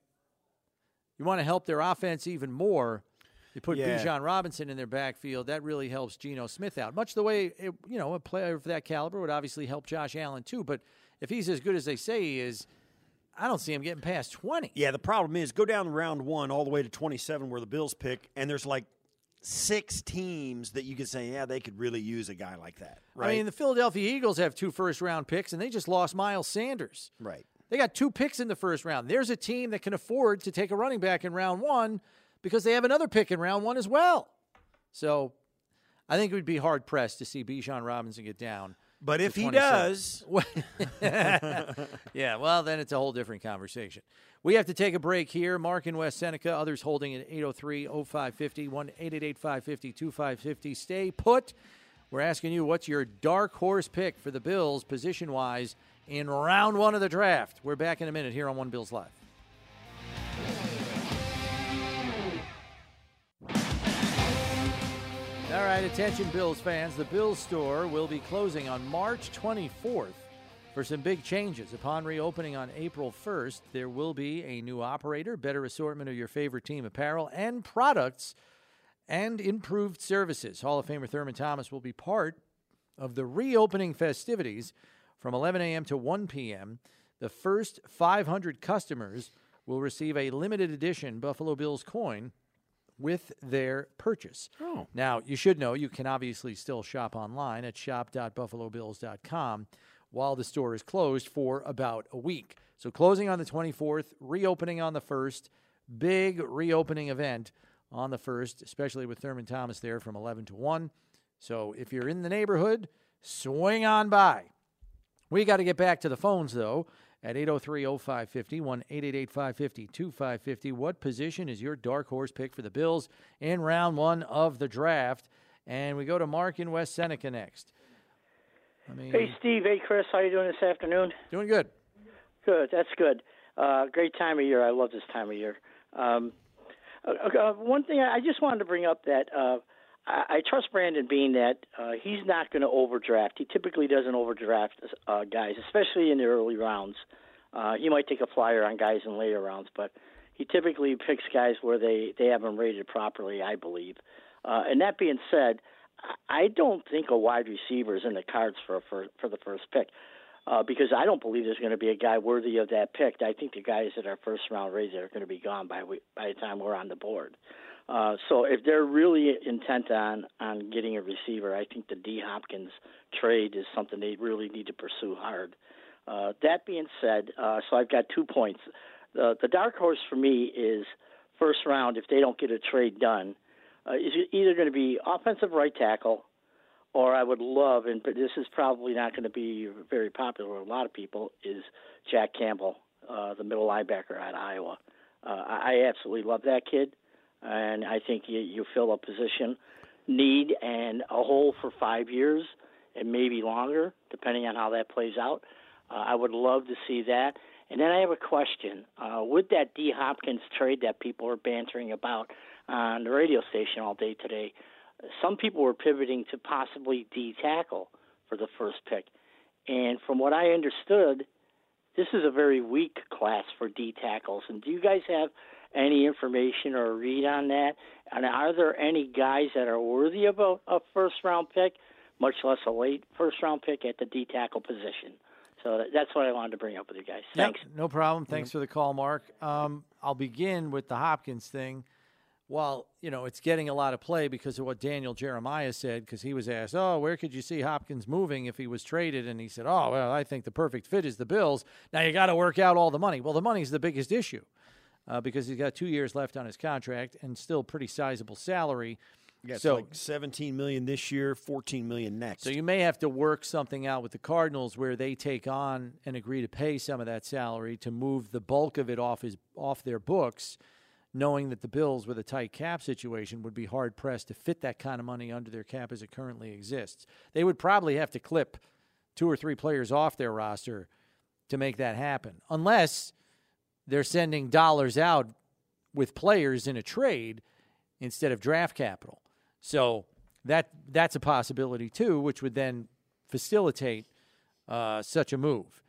you want to help their offense even more. You put Yeah. Bijan Robinson in their backfield. That really helps Geno Smith out. Much the way it, you know a player of that caliber would obviously help Josh Allen too. But if he's as good as they say he is, I don't see him getting past twenty. Yeah, the problem is go down round one all the way to 27 where the Bills pick, and there's like six teams that you could say, yeah, they could really use a guy like that. Right. I mean, the Philadelphia Eagles have two first round picks, and they just lost Miles Sanders. right. They got two picks in the first round. There's a team that can afford to take a running back in round one because they have another pick in round one as well. So I think it would be hard pressed to see Bijan Robinson get down. But if he does, *laughs* yeah, well, then it's a whole different conversation. We have to take a break here. Mark in West Seneca, others holding at 803 0550, 1 888 550 2550. Stay put. We're asking you what's your dark horse pick for the Bills position wise in round one of the draft. We're back in a minute here on One Bills Live. All right, attention Bills fans. The Bills store will be closing on March 24th for some big changes. Upon reopening on April 1st, there will be a new operator, better assortment of your favorite team apparel and products, and improved services. Hall of Famer Thurman Thomas will be part of the reopening festivities from 11 a.m. to 1 p.m. The first 500 customers will receive a limited edition Buffalo Bills coin with their purchase. Oh. Now, you should know you can obviously still shop online at shop.buffalobills.com while the store is closed for about a week. So, closing on the 24th, reopening on the 1st, big reopening event on the 1st, especially with Thurman Thomas there from 11 to 1. So, if you're in the neighborhood, swing on by. We got to get back to the phones, though, at 803 0550, 1 888 550 2550. What position is your dark horse pick for the Bills in round one of the draft? And we go to Mark in West Seneca next. I mean, Hey, Steve. Hey, Chris. How you doing this afternoon? doing good. Good. That's good. Uh, great time of year. I love this time of year. Um, uh, uh, one thing I I just wanted to bring up that uh, I, trust Brandon Beane that uh, he's not going to overdraft. He typically doesn't overdraft uh, guys, especially in the early rounds. Uh, he might take a flyer on guys in later rounds, but he typically picks guys where they they have them rated properly. I believe. Uh, and that being said, I don't think a wide receiver is in the cards for for, for the first pick. Uh, because I don't believe there's going to be a guy worthy of that pick. I think the guys that are first round rated are going to be gone by we, by the time we're on the board. So if they're really intent on on getting a receiver, I think the D Hopkins trade is something they really need to pursue hard. Uh, that being said, uh, so I've got two points. The the dark horse for me is first round if they don't get a trade done. Uh, is either going to be offensive right tackle, or I would love, and but this is probably not going to be very popular with a lot of people, is Jack Campbell, uh, the middle linebacker at Iowa. Uh, I absolutely love that kid, and I think you, you fill a position need and a hole for five years and maybe longer, depending on how that plays out. Uh, I would love to see that. And then I have a question. Uh, with that D Hopkins trade that people are bantering about on the radio station all day today, some people were pivoting to possibly D tackle for the first pick. And from what I understood, this is a very weak class for D tackles. And do you guys have any information or read on that? And are there any guys that are worthy of a, a first round pick, much less a late first round pick at the D tackle position? So that's what I wanted to bring up with you guys. Thanks. Yep, no problem. Thanks for the call, Mark. Um, I'll begin with the Hopkins thing. While you know it's getting a lot of play because of what Daniel Jeremiah said, because he was asked, "Oh, where could you see Hopkins moving if he was traded?" and he said, "Oh, well, I think the perfect fit is the Bills." Now you got to work out all the money. Well, the money's the biggest issue uh, because he's got two years left on his contract and still pretty sizable salary. Yeah, so like 17 million this year, 14 million next. So you may have to work something out with the Cardinals where they take on and agree to pay some of that salary to move the bulk of it off his off their books, knowing that the Bills with a tight cap situation would be hard pressed to fit that kind of money under their cap as it currently exists. They would probably have to clip two or three players off their roster to make that happen. Unless they're sending dollars out with players in a trade instead of draft capital. So that that's a possibility too, which would then facilitate uh, such a move.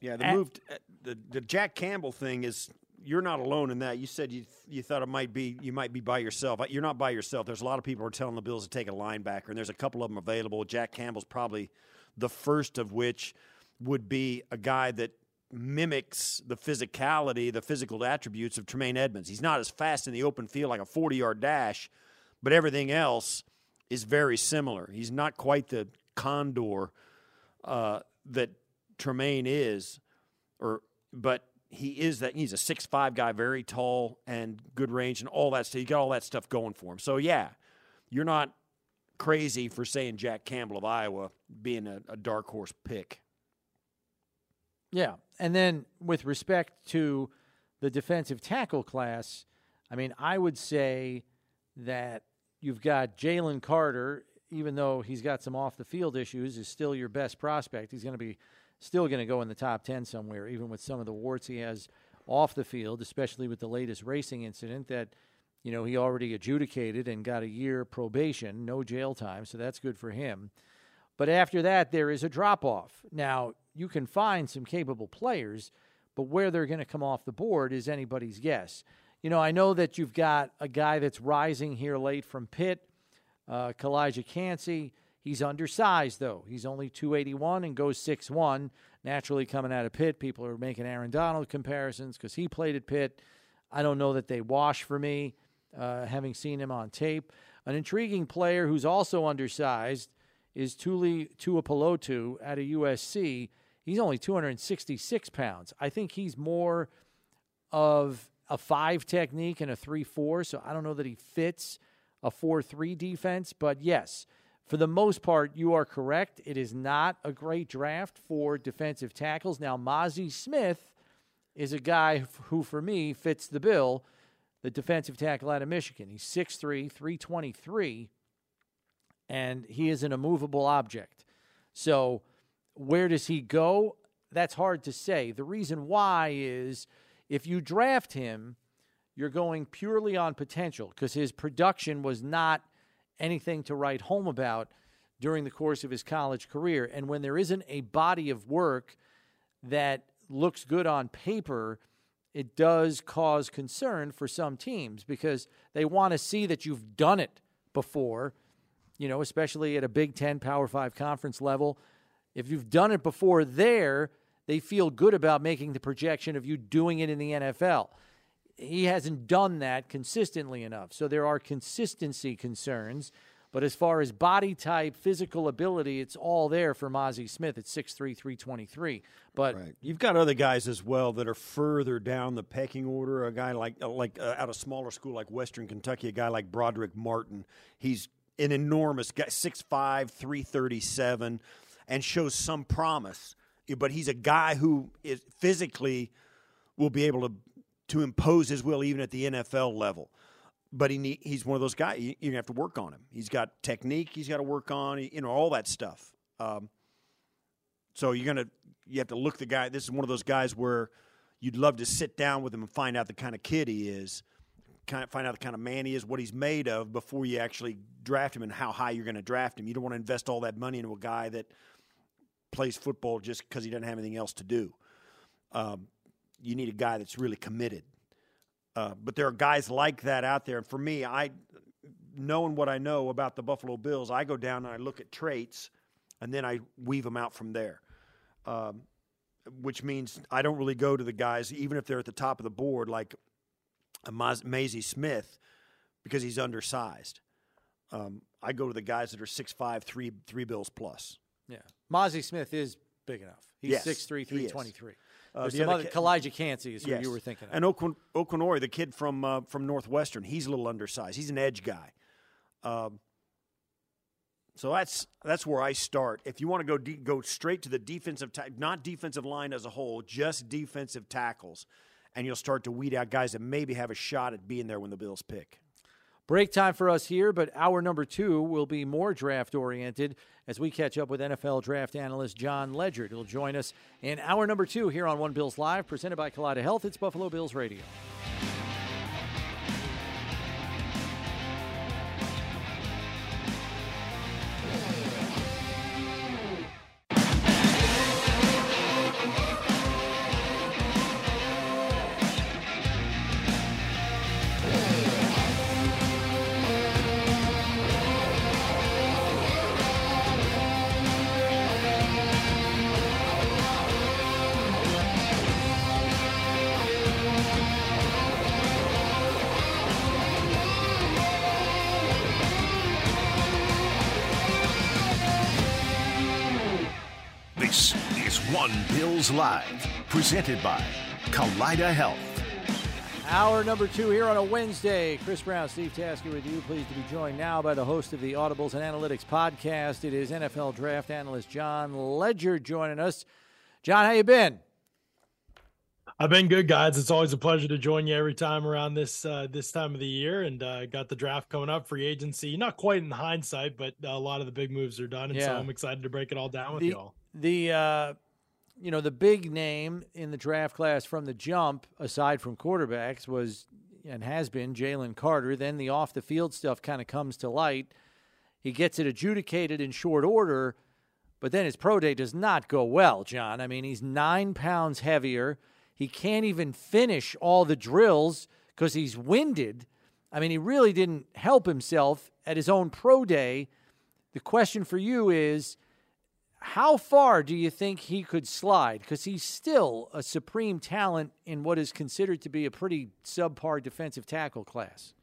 Yeah, the At- move, uh, the the Jack Campbell thing is. You're not alone in that. You said you you thought it might be you might be by yourself. You're not by yourself. There's a lot of people are telling the Bills to take a linebacker, and there's a couple of them available. Jack Campbell's probably the first of which would be a guy that mimics the physicality, the physical attributes of Tremaine Edmunds. He's not as fast in the open field like a 40 yard dash, but everything else is very similar. He's not quite the condor uh, that Tremaine is, or but he is that he's a six five guy, very tall and good range and all that stuff. You got all that stuff going for him. So yeah, you're not crazy for saying Jack Campbell of Iowa being a, a dark horse pick. Yeah. And then with respect to the defensive tackle class, I mean, I would say that you've got Jalen Carter, even though he's got some off the field issues, is still your best prospect. He's going to be still going to go in the top 10 somewhere, even with some of the warts he has off the field, especially with the latest racing incident that, you know, he already adjudicated and got a year probation, no jail time. So that's good for him. But after that, there is a drop off. Now, you can find some capable players, but where they're going to come off the board is anybody's guess. You know, I know that you've got a guy that's rising here late from Pitt, uh, Calijah Kancey. He's undersized, though. He's only 281 and goes 6'1. Naturally, coming out of Pitt, people are making Aaron Donald comparisons because he played at Pitt. I don't know that they wash for me, uh, having seen him on tape. An intriguing player who's also undersized is Tuli Tuipulotu at a USC. He's only 266 pounds. I think he's more of a five technique and a three four. So I don't know that he fits a four three defense. But yes, for the most part, you are correct. It is not a great draft for defensive tackles. Now, Mazi Smith is a guy who, for me, fits the bill. The defensive tackle out of Michigan. He's 6'3, 323 and he is an immovable object. So, where does he go? That's hard to say. The reason why is if you draft him, you're going purely on potential because his production was not anything to write home about during the course of his college career. And when there isn't a body of work that looks good on paper, it does cause concern for some teams because they want to see that you've done it before you know, especially at a Big Ten Power Five conference level. If you've done it before there, they feel good about making the projection of you doing it in the NFL. He hasn't done that consistently enough. So there are consistency concerns. But as far as body type, physical ability, it's all there for Mazi Smith at 6'3", 323. But Right. You've got other guys as well that are further down the pecking order. A guy like like uh, out of smaller school like Western Kentucky, a guy like Brodric Martin. He's an enormous guy, 6'5", 337, and shows some promise. But he's a guy who is physically will be able to to impose his will even at the NFL level. But he need, he's one of those guys you, you have to work on him. He's got technique. He's got to work on you know all that stuff. Um, so you're gonna you have to look the guy. This is one of those guys where you'd love to sit down with him and find out the kind of kid he is, kind of find out the kind of man he is, what he's made of before you actually draft him and how high you're going to draft him. You don't want to invest all that money into a guy that plays football just because he doesn't have anything else to do. Um, you need a guy that's really committed. Uh, but there are guys like that out there. And for me, I knowing what I know about the Buffalo Bills, I go down and I look at traits, and then I weave them out from there. Um, which means I don't really go to the guys, even if they're at the top of the board, like Mazi Smith, because he's undersized. Um, I go to the guys that are 6'5", three three bills plus. yeah, Mazi Smith is big enough. He's Yes, 6'3", he is. 323. Uh, There's the some other ca- Calijah Kancey is who Yes. you were thinking of. And Okwin- Okwinori, the kid from uh, from Northwestern, he's a little undersized. He's an edge guy. Um, so that's that's where I start. If you want to go de- go straight to the defensive, ta- not defensive line as a whole, just defensive tackles, and you'll start to weed out guys that maybe have a shot at being there when the Bills pick. Break time for us here, but hour number two will be more draft oriented as we catch up with NFL draft analyst Jon Ledyard. He'll join us in hour number two here on One Bills Live, presented by Kaleida Health. It's Buffalo Bills Radio. Bills Live, presented by Kaleida Health. Hour number two here on a Wednesday. Chris Brown, Steve Tasker with you. Pleased to be joined now by the host of the Audibles and Analytics podcast. It is NFL draft analyst Jon Ledyard joining us. Jon, how you been? I've been good, guys. It's always a pleasure to join you every time around this uh, this time of the year, and uh, got the draft coming up, free agency. Not quite in hindsight, but a lot of the big moves are done, and so I'm excited to break it all down with the, y'all. The uh, you know the big name in the draft class from the jump, aside from quarterbacks, was and has been Jalen Carter. Then the off the field stuff kind of comes to light. He gets it adjudicated in short order, but then his pro day does not go well. Jon, I mean, he's nine pounds heavier. He can't even finish all the drills because he's winded. I mean, he really didn't help himself at his own pro day. The question for you is how far do you think he could slide? Because he's still a supreme talent in what is considered to be a pretty subpar defensive tackle class.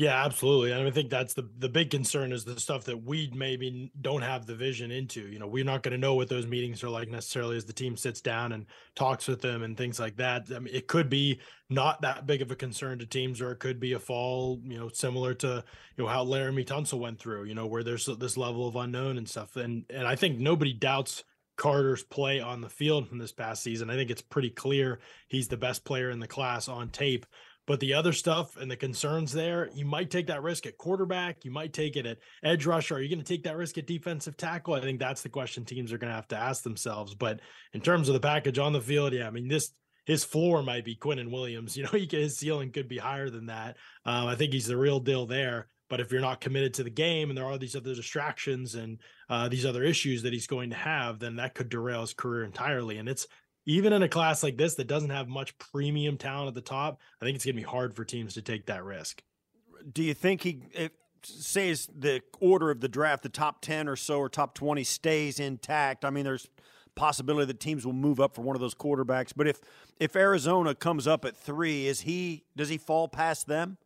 Yeah, absolutely. And I think that's the the big concern is the stuff that we maybe don't have the vision into. You know, we're not going to know what those meetings are like necessarily as the team sits down and talks with them and things like that. I mean, it could be not that big of a concern to teams, or it could be a fall, you know, similar to you know how Laremy Tunsil went through. You know, where there's this level of unknown and stuff. And and I think nobody doubts Carter's play on the field from this past season. I think it's pretty clear he's the best player in the class on tape. But the other stuff and the concerns there, you might take that risk at quarterback. You might take it at edge rusher. Are you going to take that risk at defensive tackle? I think that's the question teams are going to have to ask themselves. But in terms of the package on the field, yeah, I mean, this his floor might be Quinnen Williams. *laughs* You know, he, his ceiling could be higher than that. Um, I think he's the real deal there. But if you're not committed to the game and there are these other distractions and uh, these other issues that he's going to have, then that could derail his career entirely. And it's even in a class like this that doesn't have much premium talent at the top, I think it's going to be hard for teams to take that risk. Do you think he, if, the order of the draft, the top 10 or so or top 20 stays intact? I mean, there's possibility that teams will move up for one of those quarterbacks. But if if Arizona comes up at three, is he does he fall past them?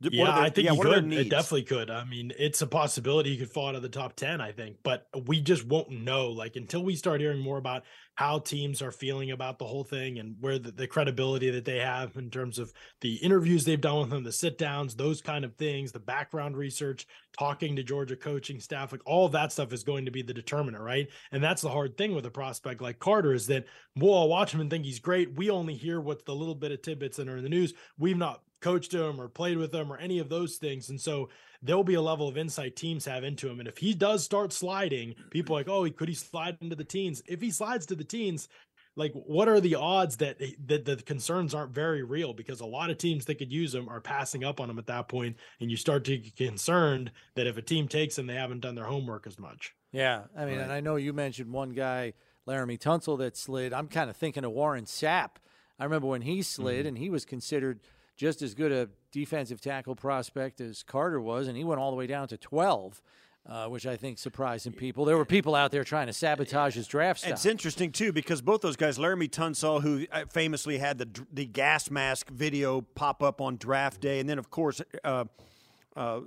Yeah, their- I think yeah, he could. It definitely could. I mean, it's a possibility he could fall out of the top 10, I think, but we just won't know. Like, until we start hearing more about how teams are feeling about the whole thing and where the, the credibility that they have in terms of the interviews they've done with him, the sit downs, those kind of things, the background research, talking to Georgia coaching staff, like all that stuff is going to be the determiner, right? And that's the hard thing with a prospect like Carter is that we'll all watch him and think he's great. We only hear what's the little bit of tidbits that are in the news. We've not coached him or played with him or any of those things. And so there'll be a level of insight teams have into him. And if he does start sliding, people are like, oh, could he slide into the teens? If he slides to the teens, like what are the odds that that the concerns aren't very real because a lot of teams that could use him are passing up on him at that point and you start to get concerned that if a team takes him they haven't done their homework as much Yeah, I mean, and I know you mentioned one guy, Laremy Tunsil, that slid. I'm kind of thinking of Warren Sapp. I remember when he slid, Mm-hmm. and he was considered just as good a defensive tackle prospect as Carter was, and he went all the way down to 12, uh, which I think surprised some people. There were people out there trying to sabotage his draft stock. It's interesting too because both those guys, Laremy Tunsil, who uh, famously had the the gas mask video pop up on draft day, and then of course. Uh, uh,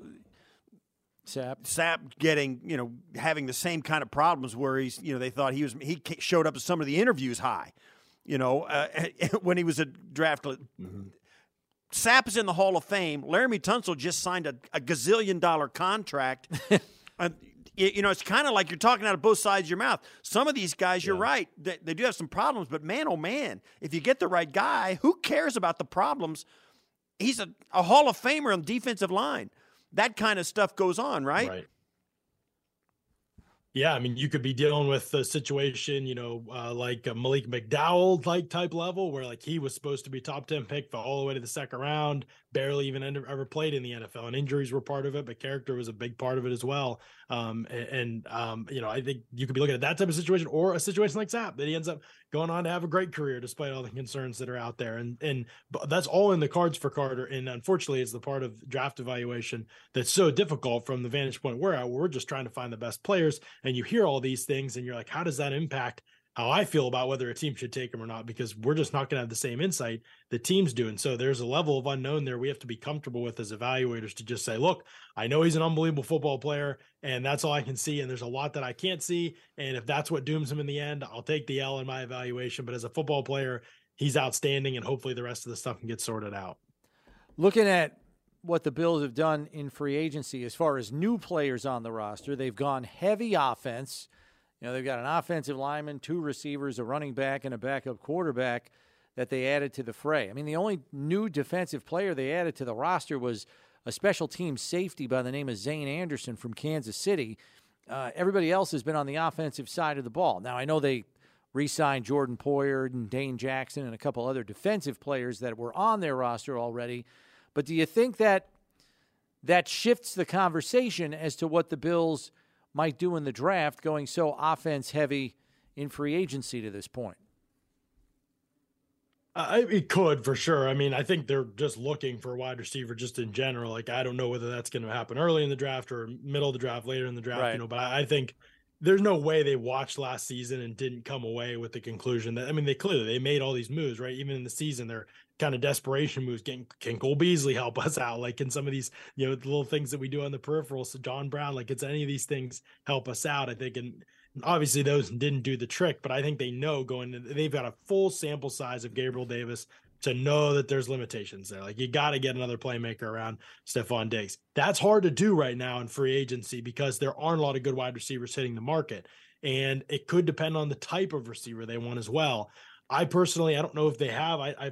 Sapp. Sapp getting, you know, having the same kind of problems where he's, you know, they thought he was, he showed up at some of the interviews high, you know, uh, *laughs* when he was a draft. Sapp is in the Hall of Fame. Laremy Tunsil just signed a, a gazillion dollar contract. *laughs* uh, you, you know, it's kind of like you're talking out of both sides of your mouth. Some of these guys, you're right, they, they do have some problems, but man, oh man, if you get the right guy, who cares about the problems? He's a, a Hall of Famer on defensive line. That kind of stuff goes on, right? Right. Yeah, I mean, you could be dealing with a situation, you know, uh, like Malik McDowell like type level, where like he was supposed to be top ten pick for all the way to the second round, barely even ever played in the NFL, and injuries were part of it, but character was a big part of it as well. Um, and, and um, you know, I think you could be looking at that type of situation, or a situation like Sapp that he ends up going on to have a great career despite all the concerns that are out there, and and that's all in the cards for Carter. And unfortunately, it's the part of draft evaluation that's so difficult from the vantage point we're at. Where we're just trying to find the best players, and you hear all these things, and you're like, how does that impact? How I feel about whether a team should take him or not, because we're just not going to have the same insight the teams do. And so there's a level of unknown there we have to be comfortable with as evaluators to just say, look, I know he's an unbelievable football player, and that's all I can see. And there's a lot that I can't see. And if that's what dooms him in the end, I'll take the L in my evaluation. But as a football player, he's outstanding, and hopefully the rest of the stuff can get sorted out. Looking at what the Bills have done in free agency as far as new players on the roster, they've gone heavy offense. You know, they've got an offensive lineman, two receivers, a running back, and a backup quarterback that they added to the fray. I mean, the only new defensive player they added to the roster was a special team safety by the name of Zayne Anderson from Kansas City. Uh, everybody else has been on the offensive side of the ball. Now, I know they re signed Jordan Poyer and Dane Jackson and a couple other defensive players that were on their roster already. But do you think that that shifts the conversation as to what the Bills might do in the draft, going so offense heavy in free agency to this point? I, it could for sure. I mean, I think they're just looking for a wide receiver just in general. Like, I don't know whether that's going to happen early in the draft or middle of the draft, later in the draft, Right. you know, but I, I think there's no way they watched last season and didn't come away with the conclusion that, I mean, they clearly, they made all these moves, right? Even in the season, they're kind of desperation moves. Getting, can Cole Beasley help *laughs* us out? Like, in some of these, you know, little things that we do on the peripheral? So John Brown, like, it's any of these things help us out? I think, and obviously those didn't do the trick, but I think they know going, they've got a full sample size of Gabriel Davis to know that there's limitations there. Like you got to get another playmaker around Stefon Diggs. That's hard to do right now in free agency because there aren't a lot of good wide receivers hitting the market. And it could depend on the type of receiver they want as well. I personally, I don't know if they have. I, I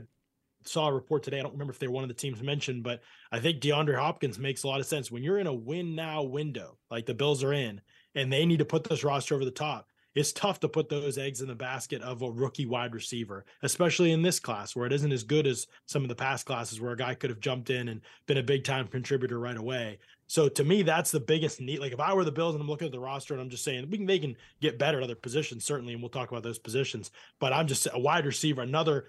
saw a report today. I don't remember if they're one of the teams mentioned, but I think DeAndre Hopkins makes a lot of sense. When you're in a win now window, like the Bills are in, and they need to put this roster over the top, it's tough to put those eggs in the basket of a rookie wide receiver, especially in this class where it isn't as good as some of the past classes where a guy could have jumped in and been a big time contributor right away. So to me, that's the biggest need. Like if I were the Bills and I'm looking at the roster and I'm just saying we can they can get better at other positions, certainly, and we'll talk about those positions. But I'm just a wide receiver, another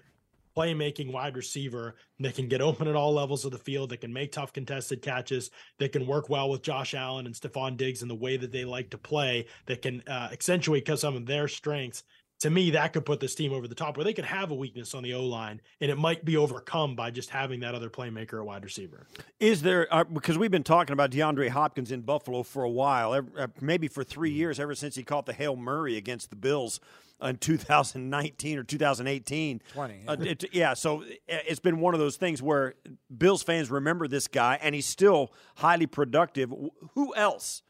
playmaking wide receiver that can get open at all levels of the field, that can make tough contested catches, that can work well with Josh Allen and Stefon Diggs in the way that they like to play, that can uh, accentuate some of their strengths. to me, that could put this team over the top where they could have a weakness on the O line and it might be overcome by just having that other playmaker at wide receiver. Is there, uh, because we've been talking about DeAndre Hopkins in Buffalo for a while, uh, maybe for three years, ever since he caught the Hail Murray against the Bills in 2019 or 2018. 20. Yeah. Uh, it, yeah, so it's been one of those things where Bills fans remember this guy and he's still highly productive. Who else?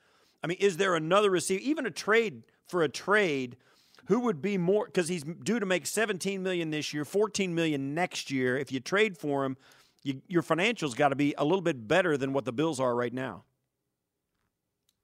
I mean, is there another receiver, even a trade for a trade? who would be more because he's due to make 17 million this year 14 million next year if you trade for him you, your financials got to be a little bit better than what the bills are right now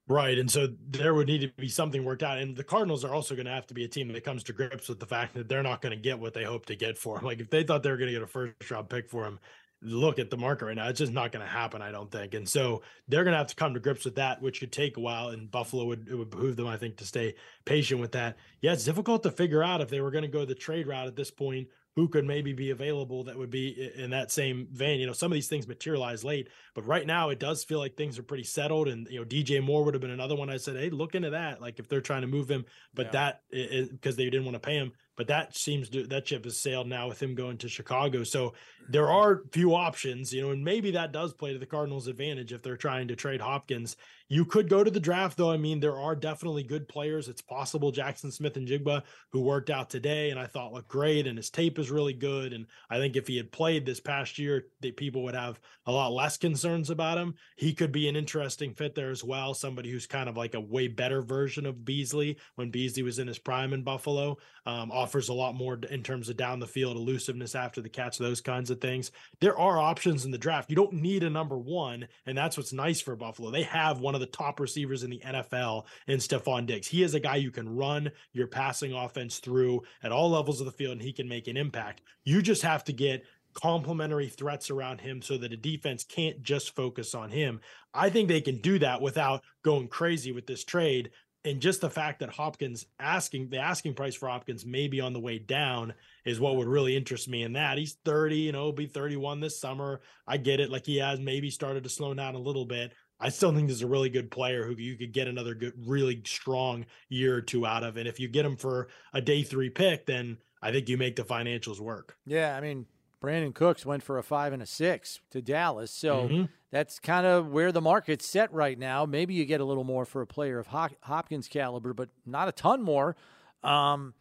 right and so there would need to be something worked out and the cardinals are also going to have to be a team that comes to grips with the fact that they're not going to get what they hope to get for him like if they thought they were going to get a first round pick for him look at the market right now. It's just not going to happen, I don't think. And so they're going to have to come to grips with that, which could take a while. And Buffalo would it would behoove them, I think, to stay patient with that. Yeah, it's difficult to figure out if they were going to go the trade route at this point who could maybe be available that would be in that same vein. You know, some of these things materialize late, but right now it does feel like things are pretty settled. And you know, DJ Moore would have been another one. I said, hey, look into that. Like if they're trying to move him, but yeah. that is because they didn't want to pay him. But that seems to that ship has sailed now with him going to Chicago. So there are few options, you know, and maybe that does play to the Cardinals' advantage if they're trying to trade Hopkins. You could go to the draft, though. I mean, there are definitely good players. It's possible Jaxon Smith-Njigba, who worked out today and I thought looked great, and his tape is really good. And I think if he had played this past year, that people would have a lot less concerns about him. He could be an interesting fit there as well. Somebody who's kind of like a way better version of Beasley when Beasley was in his prime in Buffalo. Um, offers a lot more in terms of down the field elusiveness after the catch, those kinds of things. There are options in the draft. You don't need a number one, and that's what's nice for Buffalo. They have one of the top receivers in the NFL in Stefon Diggs. He is a guy you can run your passing offense through at all levels of the field, and he can make an impact. You just have to get complementary threats around him so that a defense can't just focus on him. I think they can do that without going crazy with this trade. And just the fact that Hopkins asking the asking price for Hopkins may be on the way down is what would really interest me in that. He's 30, you know, be 31 this summer. I get it. Like he has maybe started to slow down a little bit. I still think there's a really good player who you could get another good, really strong year or two out of. And if you get him for a day three pick, then I think you make the financials work. Yeah, I mean, Brandin Cooks went for a five and a six to Dallas, so mm-hmm. that's kind of where the market's set right now. Maybe you get a little more for a player of Hopkins caliber, but not a ton more. Um,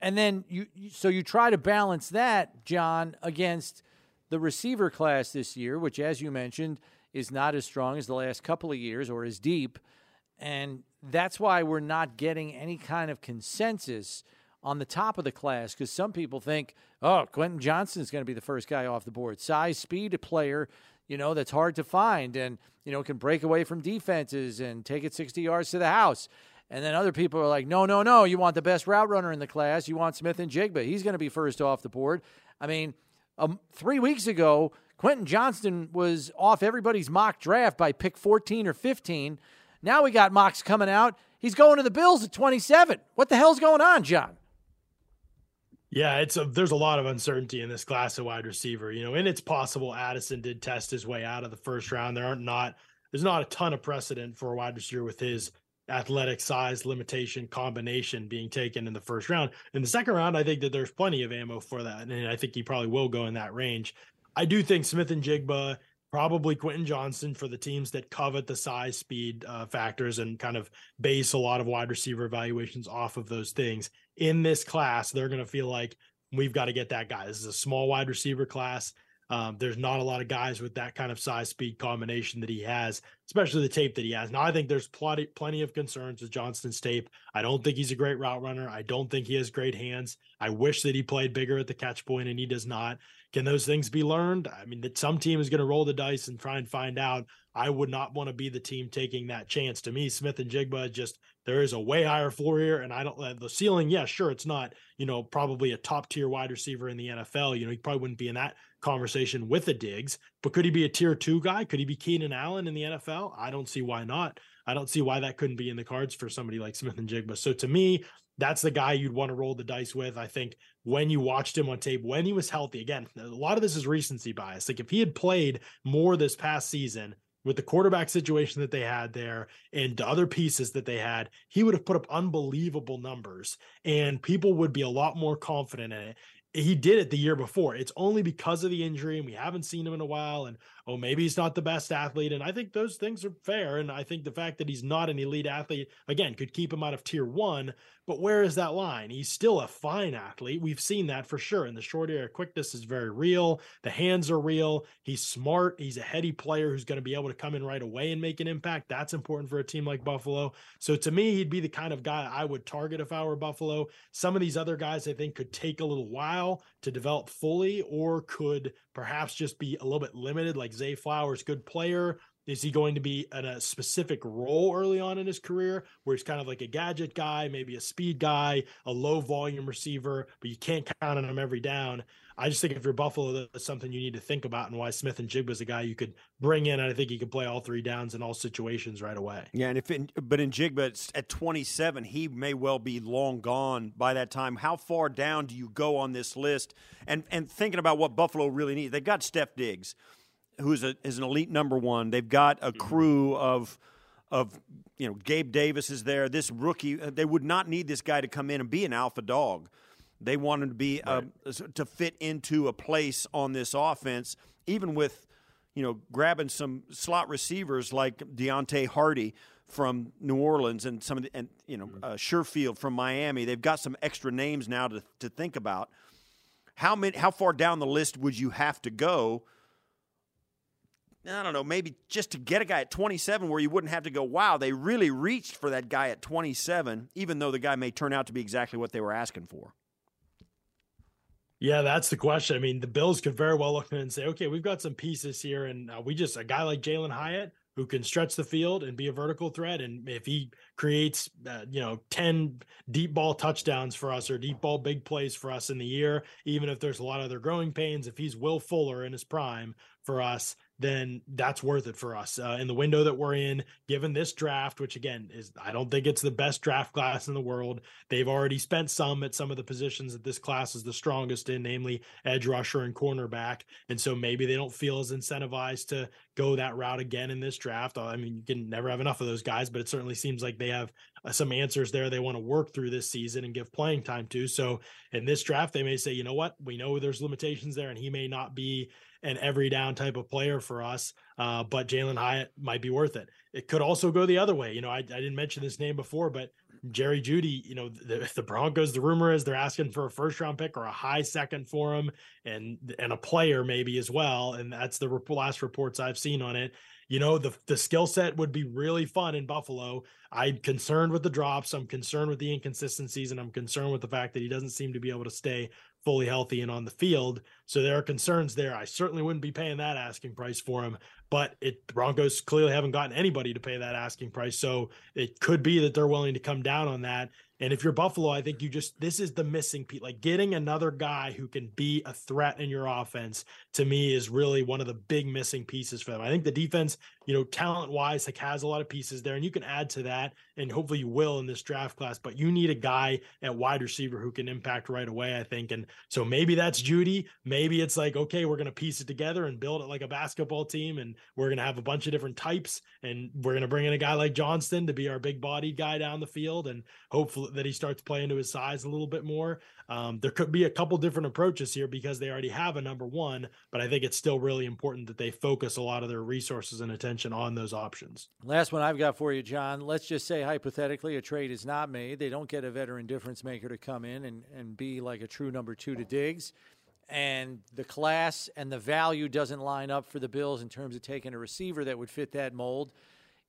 and then you, so you try to balance that, Jon, against the receiver class this year, which, as you mentioned is not as strong as the last couple of years or as deep. And that's why we're not getting any kind of consensus on the top of the class because some people think, oh, Quentin Johnston is going to be the first guy off the board. Size, speed, a player, you know, that's hard to find and, you know, can break away from defenses and take it 60 yards to the house. And then other people are like, no, no, no, you want the best route runner in the class. You want Smith-Njigba. He's going to be first off the board. I mean, um, three weeks ago, Quentin Johnston was off everybody's mock draft by pick 14 or 15. Now we got mocks coming out. He's going to the Bills at 27. What the hell's going on, Jon? Yeah, it's a, there's a lot of uncertainty in this class of wide receiver, you know, and it's possible Addison did test his way out of the first round. There aren't not there's not a ton of precedent for a wide receiver with his athletic size limitation combination being taken in the first round. In the second round, I think that there's plenty of ammo for that, and I think he probably will go in that range. I do think Smith-Njigba, probably Quentin Johnston for the teams that covet the size speed uh, factors and kind of base a lot of wide receiver evaluations off of those things. In this class, they're going to feel like we've got to get that guy. This is a small wide receiver class. Um, there's not a lot of guys with that kind of size speed combination that he has, especially the tape that he has. Now, I think there's plenty plenty of concerns with Johnston's tape. I don't think he's a great route runner. I don't think he has great hands. I wish that he played bigger at the catch point, and he does not. Can those things be learned? I mean, that some team is going to roll the dice and try and find out. I would not want to be the team taking that chance. To me, Smith-Njigba just there is a way higher floor here, and I don't uh, the ceiling. Yeah, sure, it's not you know probably a top tier wide receiver in the NFL. You know, he probably wouldn't be in that conversation with the Diggs, but could he be a tier two guy? Could he be Keenan Allen in the NFL? I don't see why not. I don't see why that couldn't be in the cards for somebody like Smith-Njigba. So to me, that's the guy you'd want to roll the dice with. I think when you watched him on tape, when he was healthy, again, a lot of this is recency bias. Like if he had played more this past season, with the quarterback situation that they had there and the other pieces that they had, he would have put up unbelievable numbers and people would be a lot more confident in it he did it the year before. It's only because of the injury, and we haven't seen him in a while. And oh, maybe he's not the best athlete. And I think those things are fair. And I think the fact that he's not an elite athlete, again, could keep him out of tier one. But where is that line? He's still a fine athlete. We've seen that for sure. And the short area quickness is very real. The hands are real. He's smart. He's a heady player who's going to be able to come in right away and make an impact. That's important for a team like Buffalo. So to me, he'd be the kind of guy I would target if I were Buffalo. Some of these other guys I think could take a little while to develop fully or could perhaps just be a little bit limited, like Zay Flowers, good player. Is he going to be in a specific role early on in his career where he's kind of like a gadget guy, maybe a speed guy, a low volume receiver, but you can't count on him every down? I just think if you're Buffalo, that's something you need to think about and why Smith-Njigba is a guy you could bring in. And I think he could play all three downs in all situations right away. Yeah, and if it, but Njigba at 27, he may well be long gone by that time. How far down do you go on this list? And and thinking about what Buffalo really needs, they've got Steph Diggs, who's a, is an elite number one. They've got a mm-hmm. crew of of you know Gabe Davis is there. This rookie, they would not need this guy to come in and be an alpha dog. They want him to be uh, right. uh, to fit into a place on this offense, even with you know grabbing some slot receivers like Deonte Harty from New Orleans and some of the and you know mm-hmm. uh, Sherfield from Miami. They've got some extra names now to to think about. How many? How far down the list would you have to go? I don't know, maybe just to get a guy at 27 where you wouldn't have to go, wow, they really reached for that guy at 27, even though the guy may turn out to be exactly what they were asking for. Yeah, that's the question. I mean, the Bills could very well look and say, okay, we've got some pieces here, and uh, we just a guy like Jalin Hyatt who can stretch the field and be a vertical threat, and if he creates, uh, you know, ten deep ball touchdowns for us or deep ball big plays for us in the year, even if there's a lot of other growing pains, if he's Will Fuller in his prime for us, then that's worth it for us uh, in the window that we're in. Given this draft, which again is, I don't think it's the best draft class in the world. They've already spent some at some of the positions that this class is the strongest in, namely edge rusher and cornerback. And so maybe they don't feel as incentivized to go that route again in this draft. I mean, you can never have enough of those guys, but it certainly seems like they have uh, some answers there they want to work through this season and give playing time to. So in this draft, they may say, you know what, we know there's limitations there, and he may not be an every down type of player for us. Uh, but Jalin Hyatt might be worth it. It could also go the other way. You know, I, I didn't mention this name before, but Jerry Jeudy, you know, the, the Broncos, the rumor is they're asking for a first round pick or a high second for him and and a player maybe as well. And that's the last reports I've seen on it. You know, the the skill set would be really fun in Buffalo. I'm concerned with the drops. I'm concerned with the inconsistencies, and I'm concerned with the fact that he doesn't seem to be able to stay fully healthy and on the field. So there are concerns there. I certainly wouldn't be paying that asking price for him, but it Broncos clearly haven't gotten anybody to pay that asking price. So it could be that they're willing to come down on that. And if you're Buffalo, I think you just this is the missing piece. Like getting another guy who can be a threat in your offense to me is really one of the big missing pieces for them. I think the defense, you know, talent wise, like has a lot of pieces there, and you can add to that, and hopefully you will in this draft class. But you need a guy at wide receiver who can impact right away. I think, and so maybe that's Jeudy. Maybe it's like okay, we're gonna piece it together and build it like a basketball team, and we're gonna have a bunch of different types, and we're gonna bring in a guy like Johnston to be our big bodied guy down the field, and hopefully that he starts playing to his size a little bit more. Um, there could be a couple different approaches here because they already have a number one, but I think it's still really important that they focus a lot of their resources and attention on those options. Last one I've got for you, Jon. Let's just say hypothetically a trade is not made. They don't get a veteran difference maker to come in and, and be like a true number two to Diggs. And the class and the value doesn't line up for the Bills in terms of taking a receiver that would fit that mold.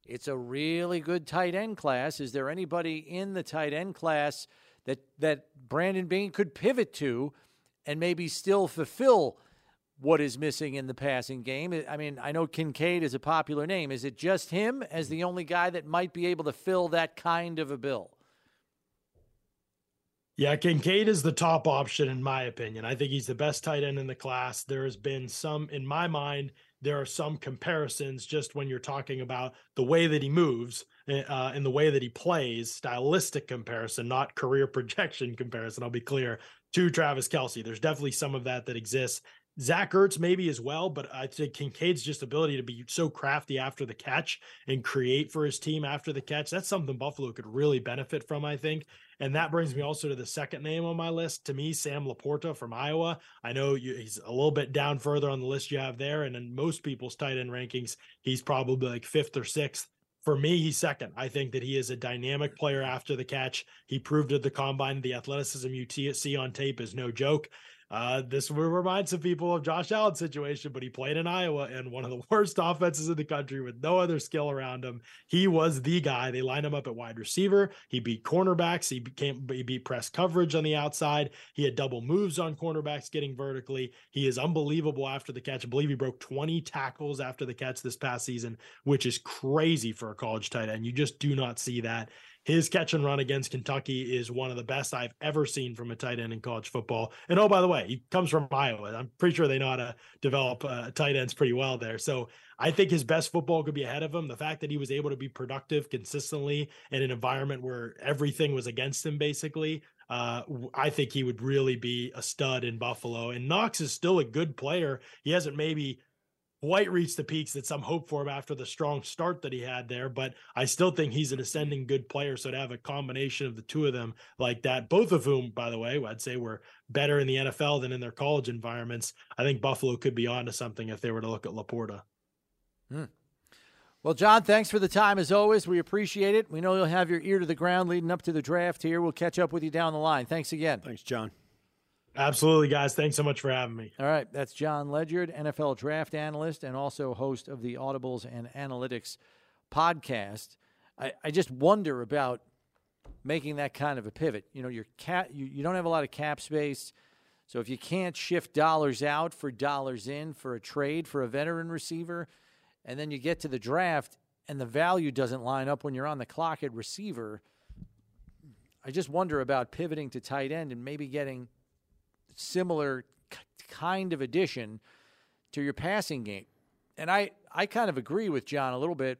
It's a really good tight end class. Is there anybody in the tight end class that that Brandon Beane could pivot to and maybe still fulfill what is missing in the passing game? I mean, I know Kincaid is a popular name. Is it just him as the only guy that might be able to fill that kind of a bill? Yeah, Kincaid is the top option in my opinion. I think he's the best tight end in the class. There has been some, in my mind, there are some comparisons just when you're talking about the way that he moves uh, and the way that he plays, stylistic comparison, not career *laughs* projection comparison. I'll be clear to Travis Kelce. There's definitely some of that that exists. Zach Ertz maybe as well, but I think Kincaid's just ability to be so crafty after the catch and create for his team after the catch. That's something Buffalo could really benefit from, I think. And that brings me also to the second name on my list. To me, Sam Laporta from Iowa. I know you, he's a little bit down further on the list you have there. And in most people's tight end rankings, he's probably like fifth or sixth. For me, he's second. I think that he is a dynamic player after the catch. He proved at the combine the athleticism you see on tape is no joke. Uh, this remind some people of Josh Allen's situation, but he played in Iowa and one of the *laughs* worst offenses in the country with no other skill around him. He was the guy. They lined him up at wide receiver. He beat cornerbacks. He became he beat press coverage on the outside. He had double moves on cornerbacks getting vertically. He is unbelievable after the catch. I believe he broke 20 tackles after the catch this past season, which is crazy for a college tight end. You just do not see that. His catch and run against Kentucky is one of the best I've ever seen from a tight end in college football. And oh, by the way, he comes from Iowa. I'm pretty sure they know how to develop uh, tight ends pretty well there. So I think his best football could be ahead of him. The fact that he was able to be productive consistently in an environment where everything was against him, basically, uh, I think he would really be a stud in Buffalo. And Knox is still a good player. He hasn't maybe quite reached the peaks that some hope for him after the strong start that he had there. But I still think he's an ascending good player. So to have a combination of the two of them like that, both of whom, by the way, I'd say were better in the NFL than in their college environments, I think Buffalo could be onto something if they were to look at Laporta. Hmm. Well, Jon, thanks for the time as always. We appreciate it. We know you'll have your ear to the ground leading up to the draft here. We'll catch up with you down the line. Thanks again. Thanks, Jon. Absolutely, guys. Thanks so much for having me. All right. That's Jon Ledyard, NFL draft analyst and also host of the Audibles and Analytics podcast. I, I just wonder about making that kind of a pivot. You know, your cap, you, you don't have a lot of cap space. So if you can't shift dollars out for dollars in for a trade for a veteran receiver, and then you get to the draft and the value doesn't line up when you're on the clock at receiver, I just wonder about pivoting to tight end and maybe getting similar kind of addition to your passing game. And I, I kind of agree with Jon a little bit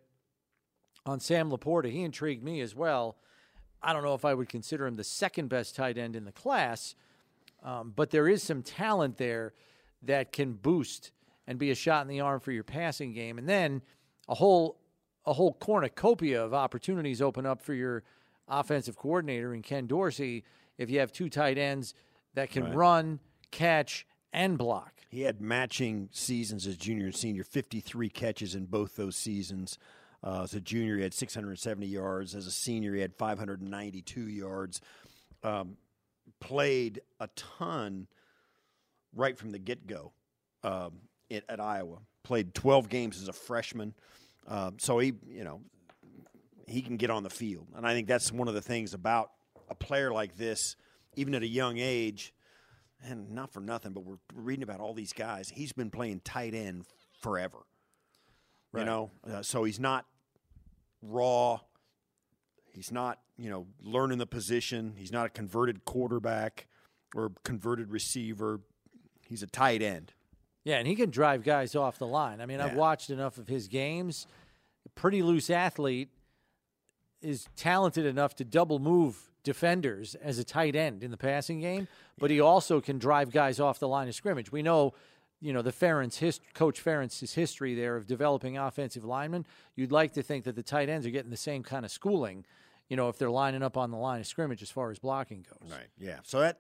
on Sam Laporta. He intrigued me as well. I don't know if I would consider him the second best tight end in the class, um, but there is some talent there that can boost and be a shot in the arm for your passing game. And then a whole a whole cornucopia of opportunities open up for your offensive coordinator in Ken Dorsey if you have two tight ends – that can right. run, catch, and block. He had matching seasons as junior and senior, 53 catches in both those seasons. Uh, as a junior, he had 670 yards. As a senior, he had 592 yards. Um, played a ton right from the get go um, at, at, Iowa. Played 12 games as a freshman. Uh, so he, you know, he can get on the field. And I think that's one of the things about a player like this – even at a young age, and not for nothing, but we're reading about all these guys. He's been playing tight end forever. Right. You know, uh, so he's not raw. He's not, you know, learning the position. He's not a converted quarterback or converted receiver. He's a tight end. Yeah, and he can drive guys off the line. I mean, yeah. I've watched enough of his games. Pretty loose athlete is talented enough to double move defenders as a tight end in the passing game, but he also can drive guys off the line of scrimmage. We know, you know, the Ferentz hist- coach Ferentz's history there of developing offensive linemen. You'd like to think that the tight ends are getting the same kind of schooling, you know, if they're lining up on the line of scrimmage as far as blocking goes. Right. Yeah. So that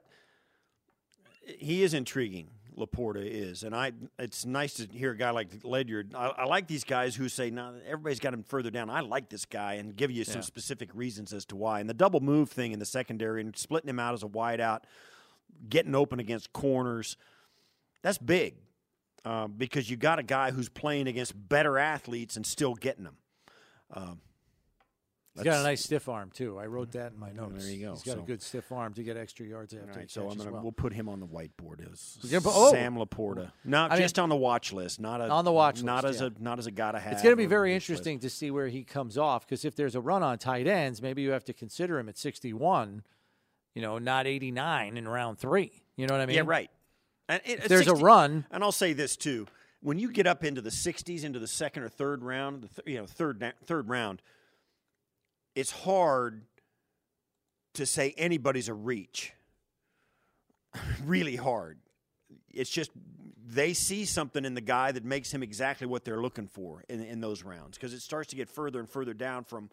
he is intriguing. Laporta is, and I. It's nice to hear a guy like Ledyard. I, I like these guys who say, "Now nah, everybody's got him further down." I like this guy, and give you some yeah. specific reasons as to why. And the double move thing in the secondary and splitting him out as a wideout, getting open against corners, that's big uh, because you got a guy who's playing against better athletes and still getting them. Um, He's got a nice stiff arm too. I wrote that in my notes. There you go. He's got so, a good stiff arm to get extra yards after. Right, so I'm gonna well. we'll put him on the whiteboard as oh. Sam Laporta. Not I just mean, on the watch list. Not a, on the watch not list. Not as yeah. a not as a to have. It's going to be very interesting list. to see where he comes off because if there's a run on tight ends, maybe you have to consider him at 61. You know, not 89 in round three. You know what I mean? Yeah, right. And it, there's 60, a run, and I'll say this too: when you get up into the 60s, into the second or third round, the th- you know third third round it's hard to say anybody's a reach. *laughs* really hard. It's just they see something in the guy that makes him exactly what they're looking for in, in those rounds because it starts to get further and further down from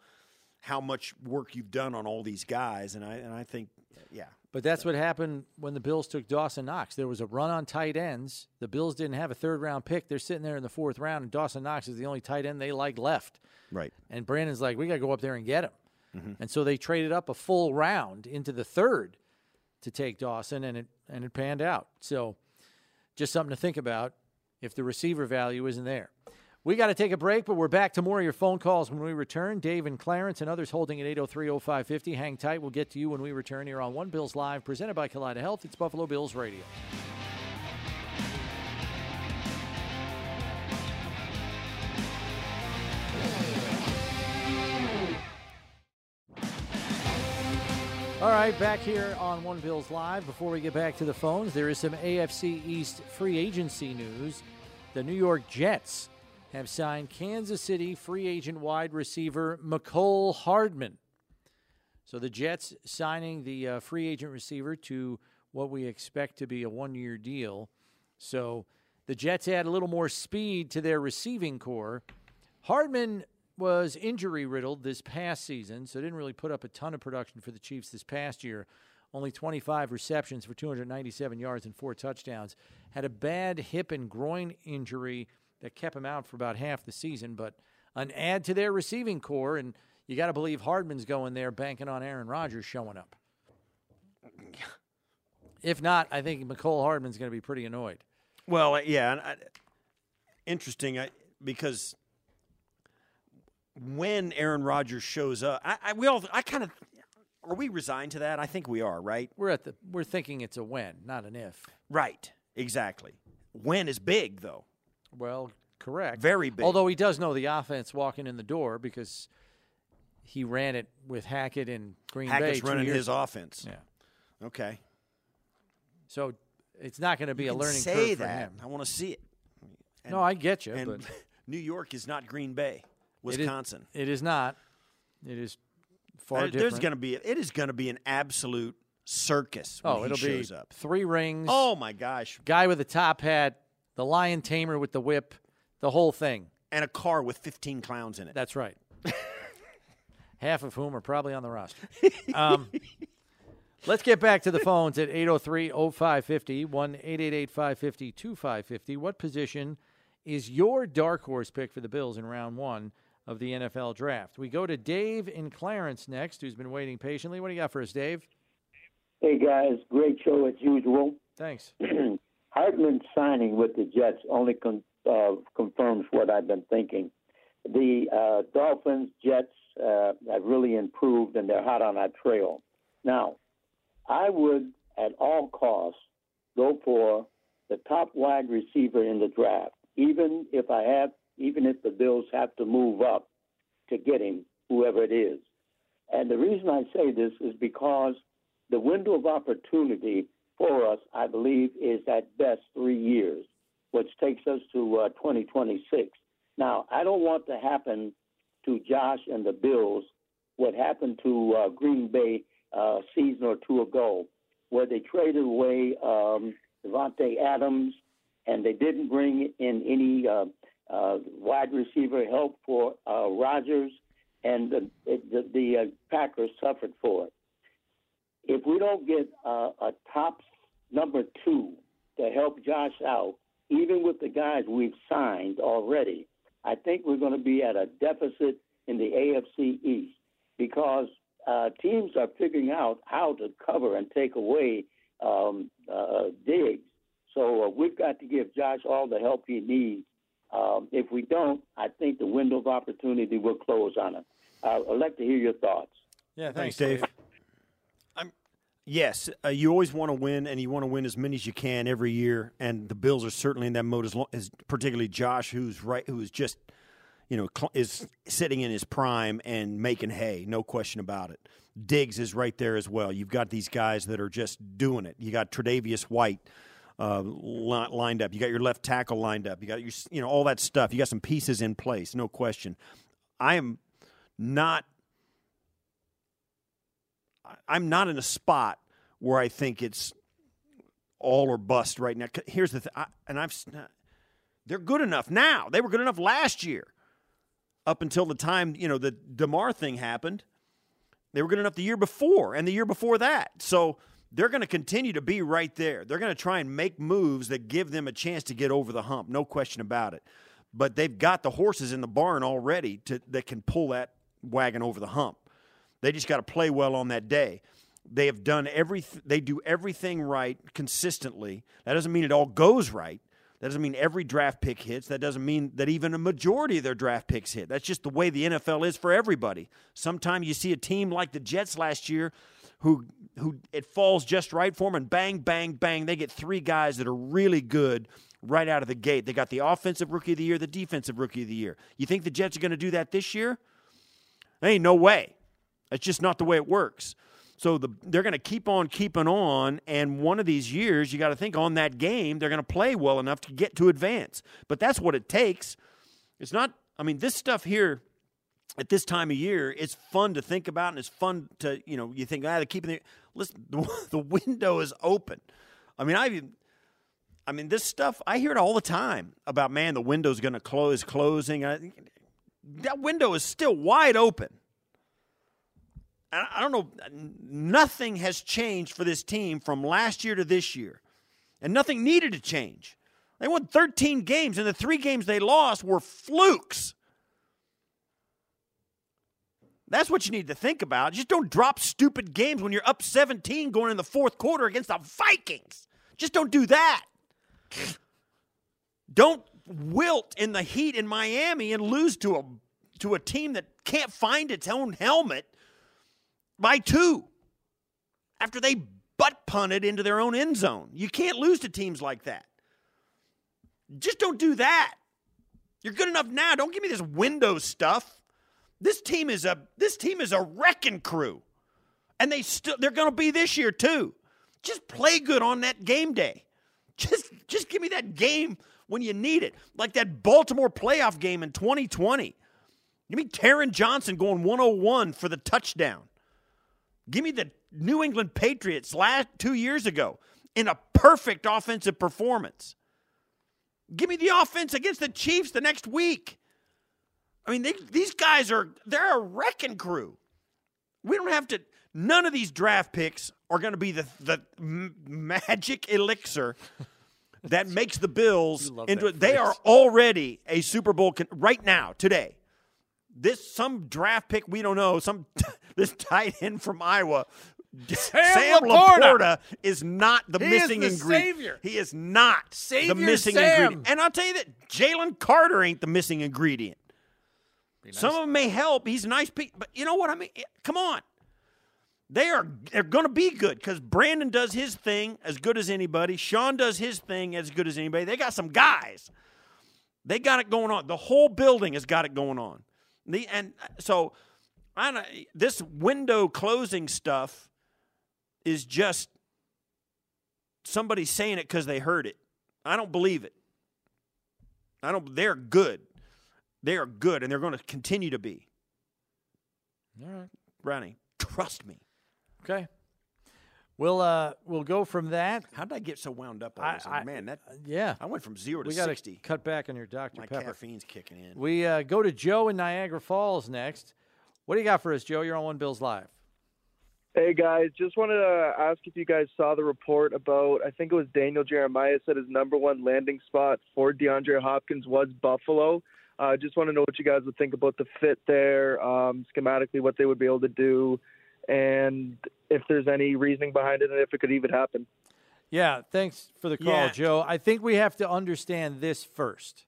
how much work you've done on all these guys, and I and I think, yeah. But that's what happened when the Bills took Dawson Knox. There was a run on tight ends. The Bills didn't have a third round pick. They're sitting there in the fourth round, and Dawson Knox is the only tight end they like left. Right. And Brandon's like, we got to go up there and get him. Mhm. And so they traded up a full round into the third to take Dawson, and it and it panned out. So just something to think about if the receiver value isn't there. We got to take a break, but we're back to more of your phone calls when we return. Dave and Clarence and others holding at 803 0550. Hang tight. We'll get to you when we return here on One Bills Live, presented by Kaleida Health. It's Buffalo Bills Radio. All right, back here on One Bills Live. Before we get back to the phones, there is some AFC East free agency news. The New York Jets have signed Kansas City free agent wide receiver Mecole Hardman. So the Jets signing the uh, free agent receiver to what we expect to be a one year deal. So the Jets add a little more speed to their receiving corps. Hardman was injury riddled this past season, so didn't really put up a ton of production for the Chiefs this past year. Only 25 receptions for 297 yards and four touchdowns. Had a bad hip and groin injury that kept him out for about half the season, but an add to their receiving corps, and you got to believe Hardman's going there, banking on Aaron Rodgers showing up. *laughs* If not, I think Mecole Hardman's going to be pretty annoyed. Well, uh, yeah, I, interesting I, because when Aaron Rodgers shows up, I, I we all I kind of are we resigned to that? I think we are, right? We're at the we're thinking it's a when, not an if. Right, exactly. When is big though. Well, correct. Very big. Although he does know the offense walking in the door because he ran it with Hackett in Green Hackett's Bay. two running his ago. offense. Yeah. Okay. So it's not going to be You a learning say curve for that. him. I want to see it. No, I get you, And but- *laughs* New York is not Green Bay, Wisconsin. It is not. It is far uh, different. There's going to be it is going to be an absolute circus. When oh, it'll be shows up. three rings. Oh my gosh! Guy with a top hat, the lion tamer with the whip, the whole thing. And a car with 15 clowns in it. That's right. *laughs* Half of whom are probably on the roster. Um, *laughs* let's get back to the phones at 803 0550, 1 888 550 2550. What position is your dark horse pick for the Bills in round one of the NFL draft? We go to Dave in Clarence next, who's been waiting patiently. What do you got for us, Dave? Hey guys, great show as usual. Thanks. *clears throat* Hardman signing with the Jets only con- uh, confirms what I've been thinking. The uh, Dolphins, Jets uh, have really improved and they're hot on our trail. Now, I would at all costs go for the top wide receiver in the draft, even if I have, even if the Bills have to move up to get him, whoever it is. And the reason I say this is because the window of opportunity for us, I believe, is at best three years, which takes us to uh, 2026. Now, I don't want to happen to Josh and the Bills what happened to uh, Green Bay uh, season or two ago, where they traded away um, Davante Adams and they didn't bring in any uh, uh, wide receiver help for uh, Rodgers, and the, the, the Packers suffered for it if we don't get uh, a top number two to help Josh out, even with the guys we've signed already, I think we're going to be at a deficit in the AFC East because uh, teams are figuring out how to cover and take away um, uh, Diggs. So uh, we've got to give Josh all the help he needs. Um, if we don't, I think the window of opportunity will close on him. Uh, I'd like to hear your thoughts. Yeah, Thanks, Dave. Yes, uh, you always want to win, and you want to win as many as you can every year. And the Bills are certainly in that mode, as, lo- as particularly Josh, who's right, who is just, you know, cl- is sitting in his prime and making hay, no question about it. Diggs is right there as well. You've got these guys that are just doing it. You got Tre'Davious White uh, li- lined up. You got your left tackle lined up. You got your, you know, all that stuff. You got some pieces in place, no question. I am not I'm not in a spot where I think it's all or bust right now. Here's the thing, and I've they're good enough now. They were good enough last year, up until the time you know the Damar thing happened. They were good enough the year before and the year before that. So they're going to continue to be right there. They're going to try and make moves that give them a chance to get over the hump, no question about it. But they've got the horses in the barn already to, that can pull that wagon over the hump. They just got to play well on that day. They have done everything. They do everything right consistently. That doesn't mean it all goes right. That doesn't mean every draft pick hits. That doesn't mean that even a majority of their draft picks hit. That's just the way the NFL is for everybody. Sometimes you see a team like the Jets last year who who it falls just right for them and bang bang bang they get three guys that are really good right out of the gate. They got the offensive rookie of the year, the defensive rookie of the year. You think the Jets are going to do that this year? There ain't no way. That's just not the way it works. So the, they're going to keep on keeping on, and one of these years, you got to think on that game, they're going to play well enough to get to advance. But that's what it takes. It's not. I mean, this stuff here at this time of year, it's fun to think about, and it's fun to you know you think ah, they're keeping the listen. *laughs* The, the window is open. I mean, I I mean, this stuff I hear it all the time about man, the window's going to close, closing. I, that window is still wide open. I don't know, nothing has changed for this team from last year to this year. And nothing needed to change. They won 13 games, and the three games they lost were flukes. That's what you need to think about. Just don't drop stupid games when you're up 17 going in the fourth quarter against the Vikings. Just don't do that. don't wilt in the heat in Miami and lose to a to a team that can't find its own helmet by two after they butt punted into their own end zone. You can't lose to teams like that. Just don't do that. You're good enough now. Don't give me this window stuff. This team is a this team is a wrecking crew. And they still they're going to be this year too. Just play good on that game day. Just just give me that game when you need it. Like that Baltimore playoff game in 2020. Give me Taron Johnson going 101 for the touchdown. Give me the New England Patriots last 2 years ago in a perfect offensive performance. Give me the offense against the Chiefs the next week. I mean, they, these guys are they're a wrecking crew. We don't have to none of these draft picks are going to be the the magic elixir that makes the Bills into they are already a Super Bowl con- right now today this some draft pick we don't know, some *laughs* this tight end from Iowa. Sam, Sam Laporta. Laporta. is not the he missing is the ingredient. Savior. He is not Savior the missing Sam. ingredient. And I'll tell you that Jalen Carter ain't the missing ingredient. Nice. Some of them may help. He's a nice piece, but you know what I mean? Come on. They are they're going to be good because Brandon does his thing as good as anybody. Sean does his thing as good as anybody. They got some guys. They got it going on. The whole building has got it going on. The, and uh, so I don't, this window closing stuff is just somebody saying it because they heard it. I don't believe it. I don't. They're good. They are good, and they're going to continue to be. All right, Ronnie, trust me. Okay. We'll uh we'll go from that. How did I get so wound up on this? I, Man, that yeah. I went from zero to we sixty. Cut back on your Dr My Pepper. caffeine's kicking in. We uh, go to Joe in Niagara Falls next. What do you got for us, Joe? You're on One Bills Live. Hey guys, just wanted to ask if you guys saw the report about I think it was Daniel Jeremiah said his number one landing spot for DeAndre Hopkins was Buffalo. I uh, just want to know what you guys would think about the fit there, um, schematically, what they would be able to do, and if there's any reasoning behind it and if it could even happen. Yeah, thanks for the call, Yeah. Joe. I think we have to understand this first.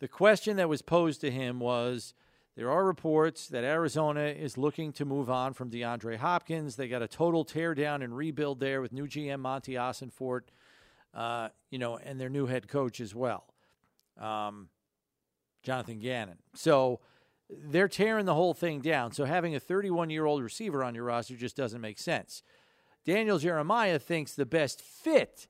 The question that was posed to him was there are reports that Arizona is looking to move on from DeAndre Hopkins. They got a total teardown and rebuild there with new GM Monti Ossenfort, uh, you know, and their new head coach as well, um, Jonathan Gannon. So they're tearing the whole thing down. So having a 31 year old receiver on your roster just doesn't make sense. Daniel Jeremiah thinks the best fit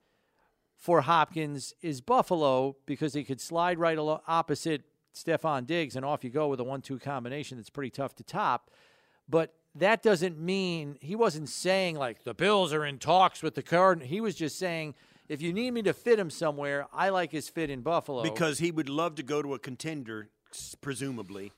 for Hopkins is Buffalo because he could slide right alo- opposite Stefon Diggs and off you go with a one two combination that's pretty tough to top. But that doesn't mean he wasn't saying like the Bills are in talks with the Cardinals. He was just saying if you need me to fit him somewhere, I like his fit in Buffalo because he would love to go to a contender, presumably.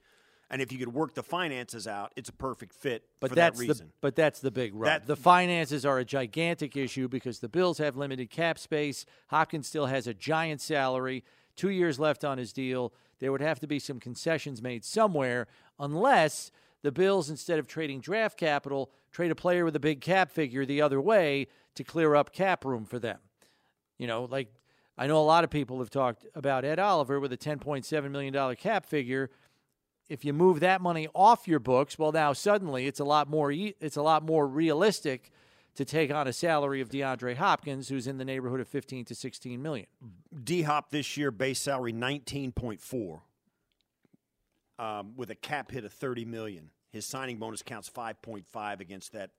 And if you could work the finances out, it's a perfect fit But for that's that reason. the but that's the big rub. That- the finances are a gigantic issue because the Bills have limited cap space. Hopkins still has a giant salary. Two years left on his deal. There would have to be some concessions made somewhere, unless the Bills, instead of trading draft capital, trade a player with a big cap figure the other way to clear up cap room for them. You know, like I know a lot of people have talked about Ed Oliver with a $10.7 million cap figure if you move that money off your books, well, now suddenly it's a lot more it's a lot more realistic to take on a salary of DeAndre Hopkins, who's in the neighborhood of 15 to 16 million. D Hop this year base salary nineteen point four, um, with a cap hit of thirty million. His signing bonus counts five point five against that.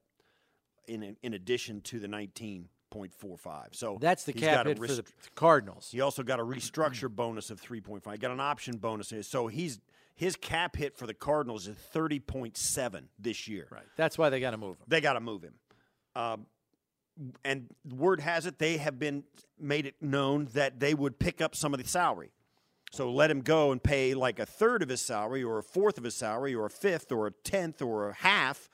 In in addition to the nineteen point four five, so That's the cap hit for the Cardinals. He also got a restructure bonus of three point five. Got an option bonus, so he's his cap hit for the Cardinals is thirty point seven this year. Right. That's why they got to move him. They got to move him. Um, and word has it they have been made it known that they would pick up some of the salary. So let him go and pay like a third of his salary, or a fourth of his salary, or a fifth, or a tenth, or a half,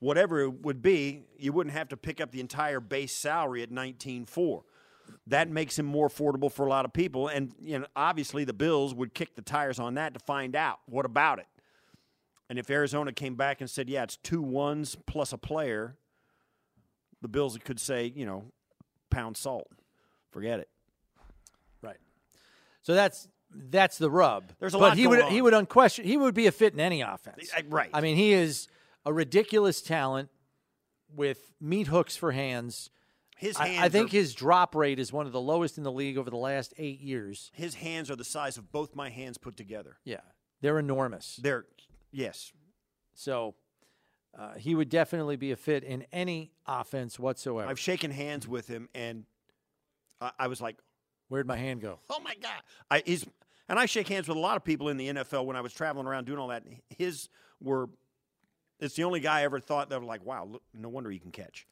whatever it would be. You wouldn't have to pick up the entire base salary at nineteen four. That makes him more affordable for a lot of people, and you know obviously the Bills would kick the tires on that to find out what about it. And if Arizona came back and said, "Yeah, it's two ones plus a player," the Bills could say, you know, pound salt, forget it. Right. So that's that's the rub. There's a but lot he would on. he would unquestion he would be a fit in any offense. Uh, Right. I mean, he is a ridiculous talent with meat hooks for hands. His I- hands I, think are- his drop rate is one of the lowest in the league over the last eight years. His hands are the size of both my hands put together. Yeah, they're enormous. They're yes. So uh, he would definitely be a fit in any offense whatsoever. I've shaken hands with him, and I, I was like, Where'd my hand go? "Oh my god!" I, he's and I shake hands with a lot of people in the NFL when I was traveling around doing all that. His were. It's the only guy I ever thought that were like, "Wow, look, no wonder he can catch."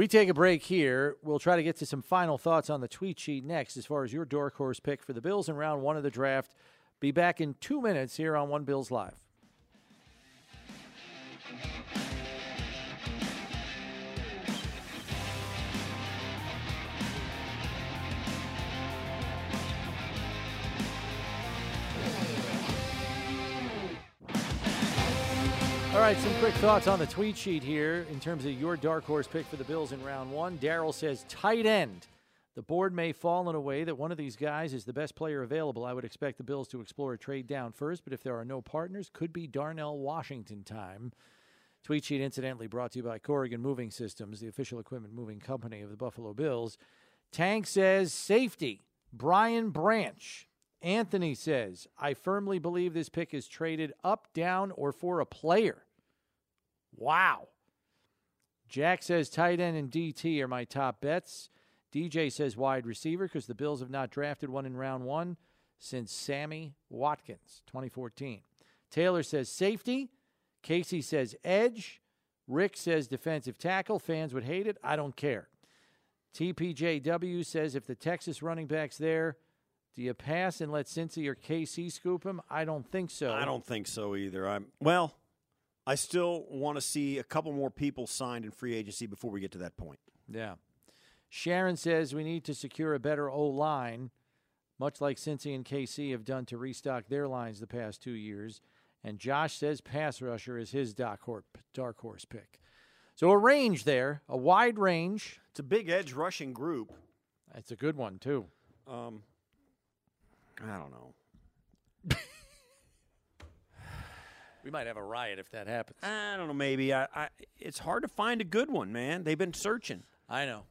We take a break here. We'll try to get to some final thoughts on the tweet sheet next as far as your dark horse pick for the Bills in round one of the draft. Be back in two minutes here on One Bills Live. Right, some quick thoughts on the tweet sheet here in terms of your dark horse pick for the Bills in round one. Daryl says tight end. The board may fall in a way that one of these guys is the best player available. I would expect the Bills to explore a trade down first, but if there are no partners, could be Darnell Washington time. Tweet sheet incidentally brought to you by Corrigan Moving Systems, the official equipment moving company of the Buffalo Bills. Tank says safety. Brian Branch. Anthony says, I firmly believe this pick is traded up, down, or for a player. Wow. Jack says tight end and DT are my top bets. DJ says wide receiver because the Bills have not drafted one in round one since Sammy Watkins, 2014. Taylor says safety. Casey says edge. Rick says defensive tackle. Fans would hate it. I don't care. TPJW says if the Texas running back's there, do you pass and let Cincy or KC scoop him? I don't think so. I don't think so either. I'm well. I still want to see a couple more people signed in free agency before we get to that point. Yeah. Sharon says we need to secure a better O line, much like Cincy and KC have done to restock their lines the past two years. And Josh says pass rusher is his dark horse, dark horse pick. So a range there, a wide range. It's a big edge rushing group. It's a good one too. Um, I don't know. *laughs* We might have a riot if that happens. I don't know. Maybe I, I. It's hard to find a good one, man. They've been searching. I know.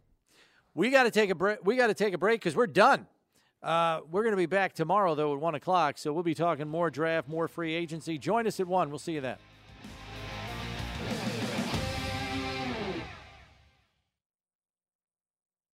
We got to take a break. We got to take a break because we're done. Uh, we're going to be back tomorrow though at one o'clock. So we'll be talking more draft, more free agency. Join us at one. We'll see you then.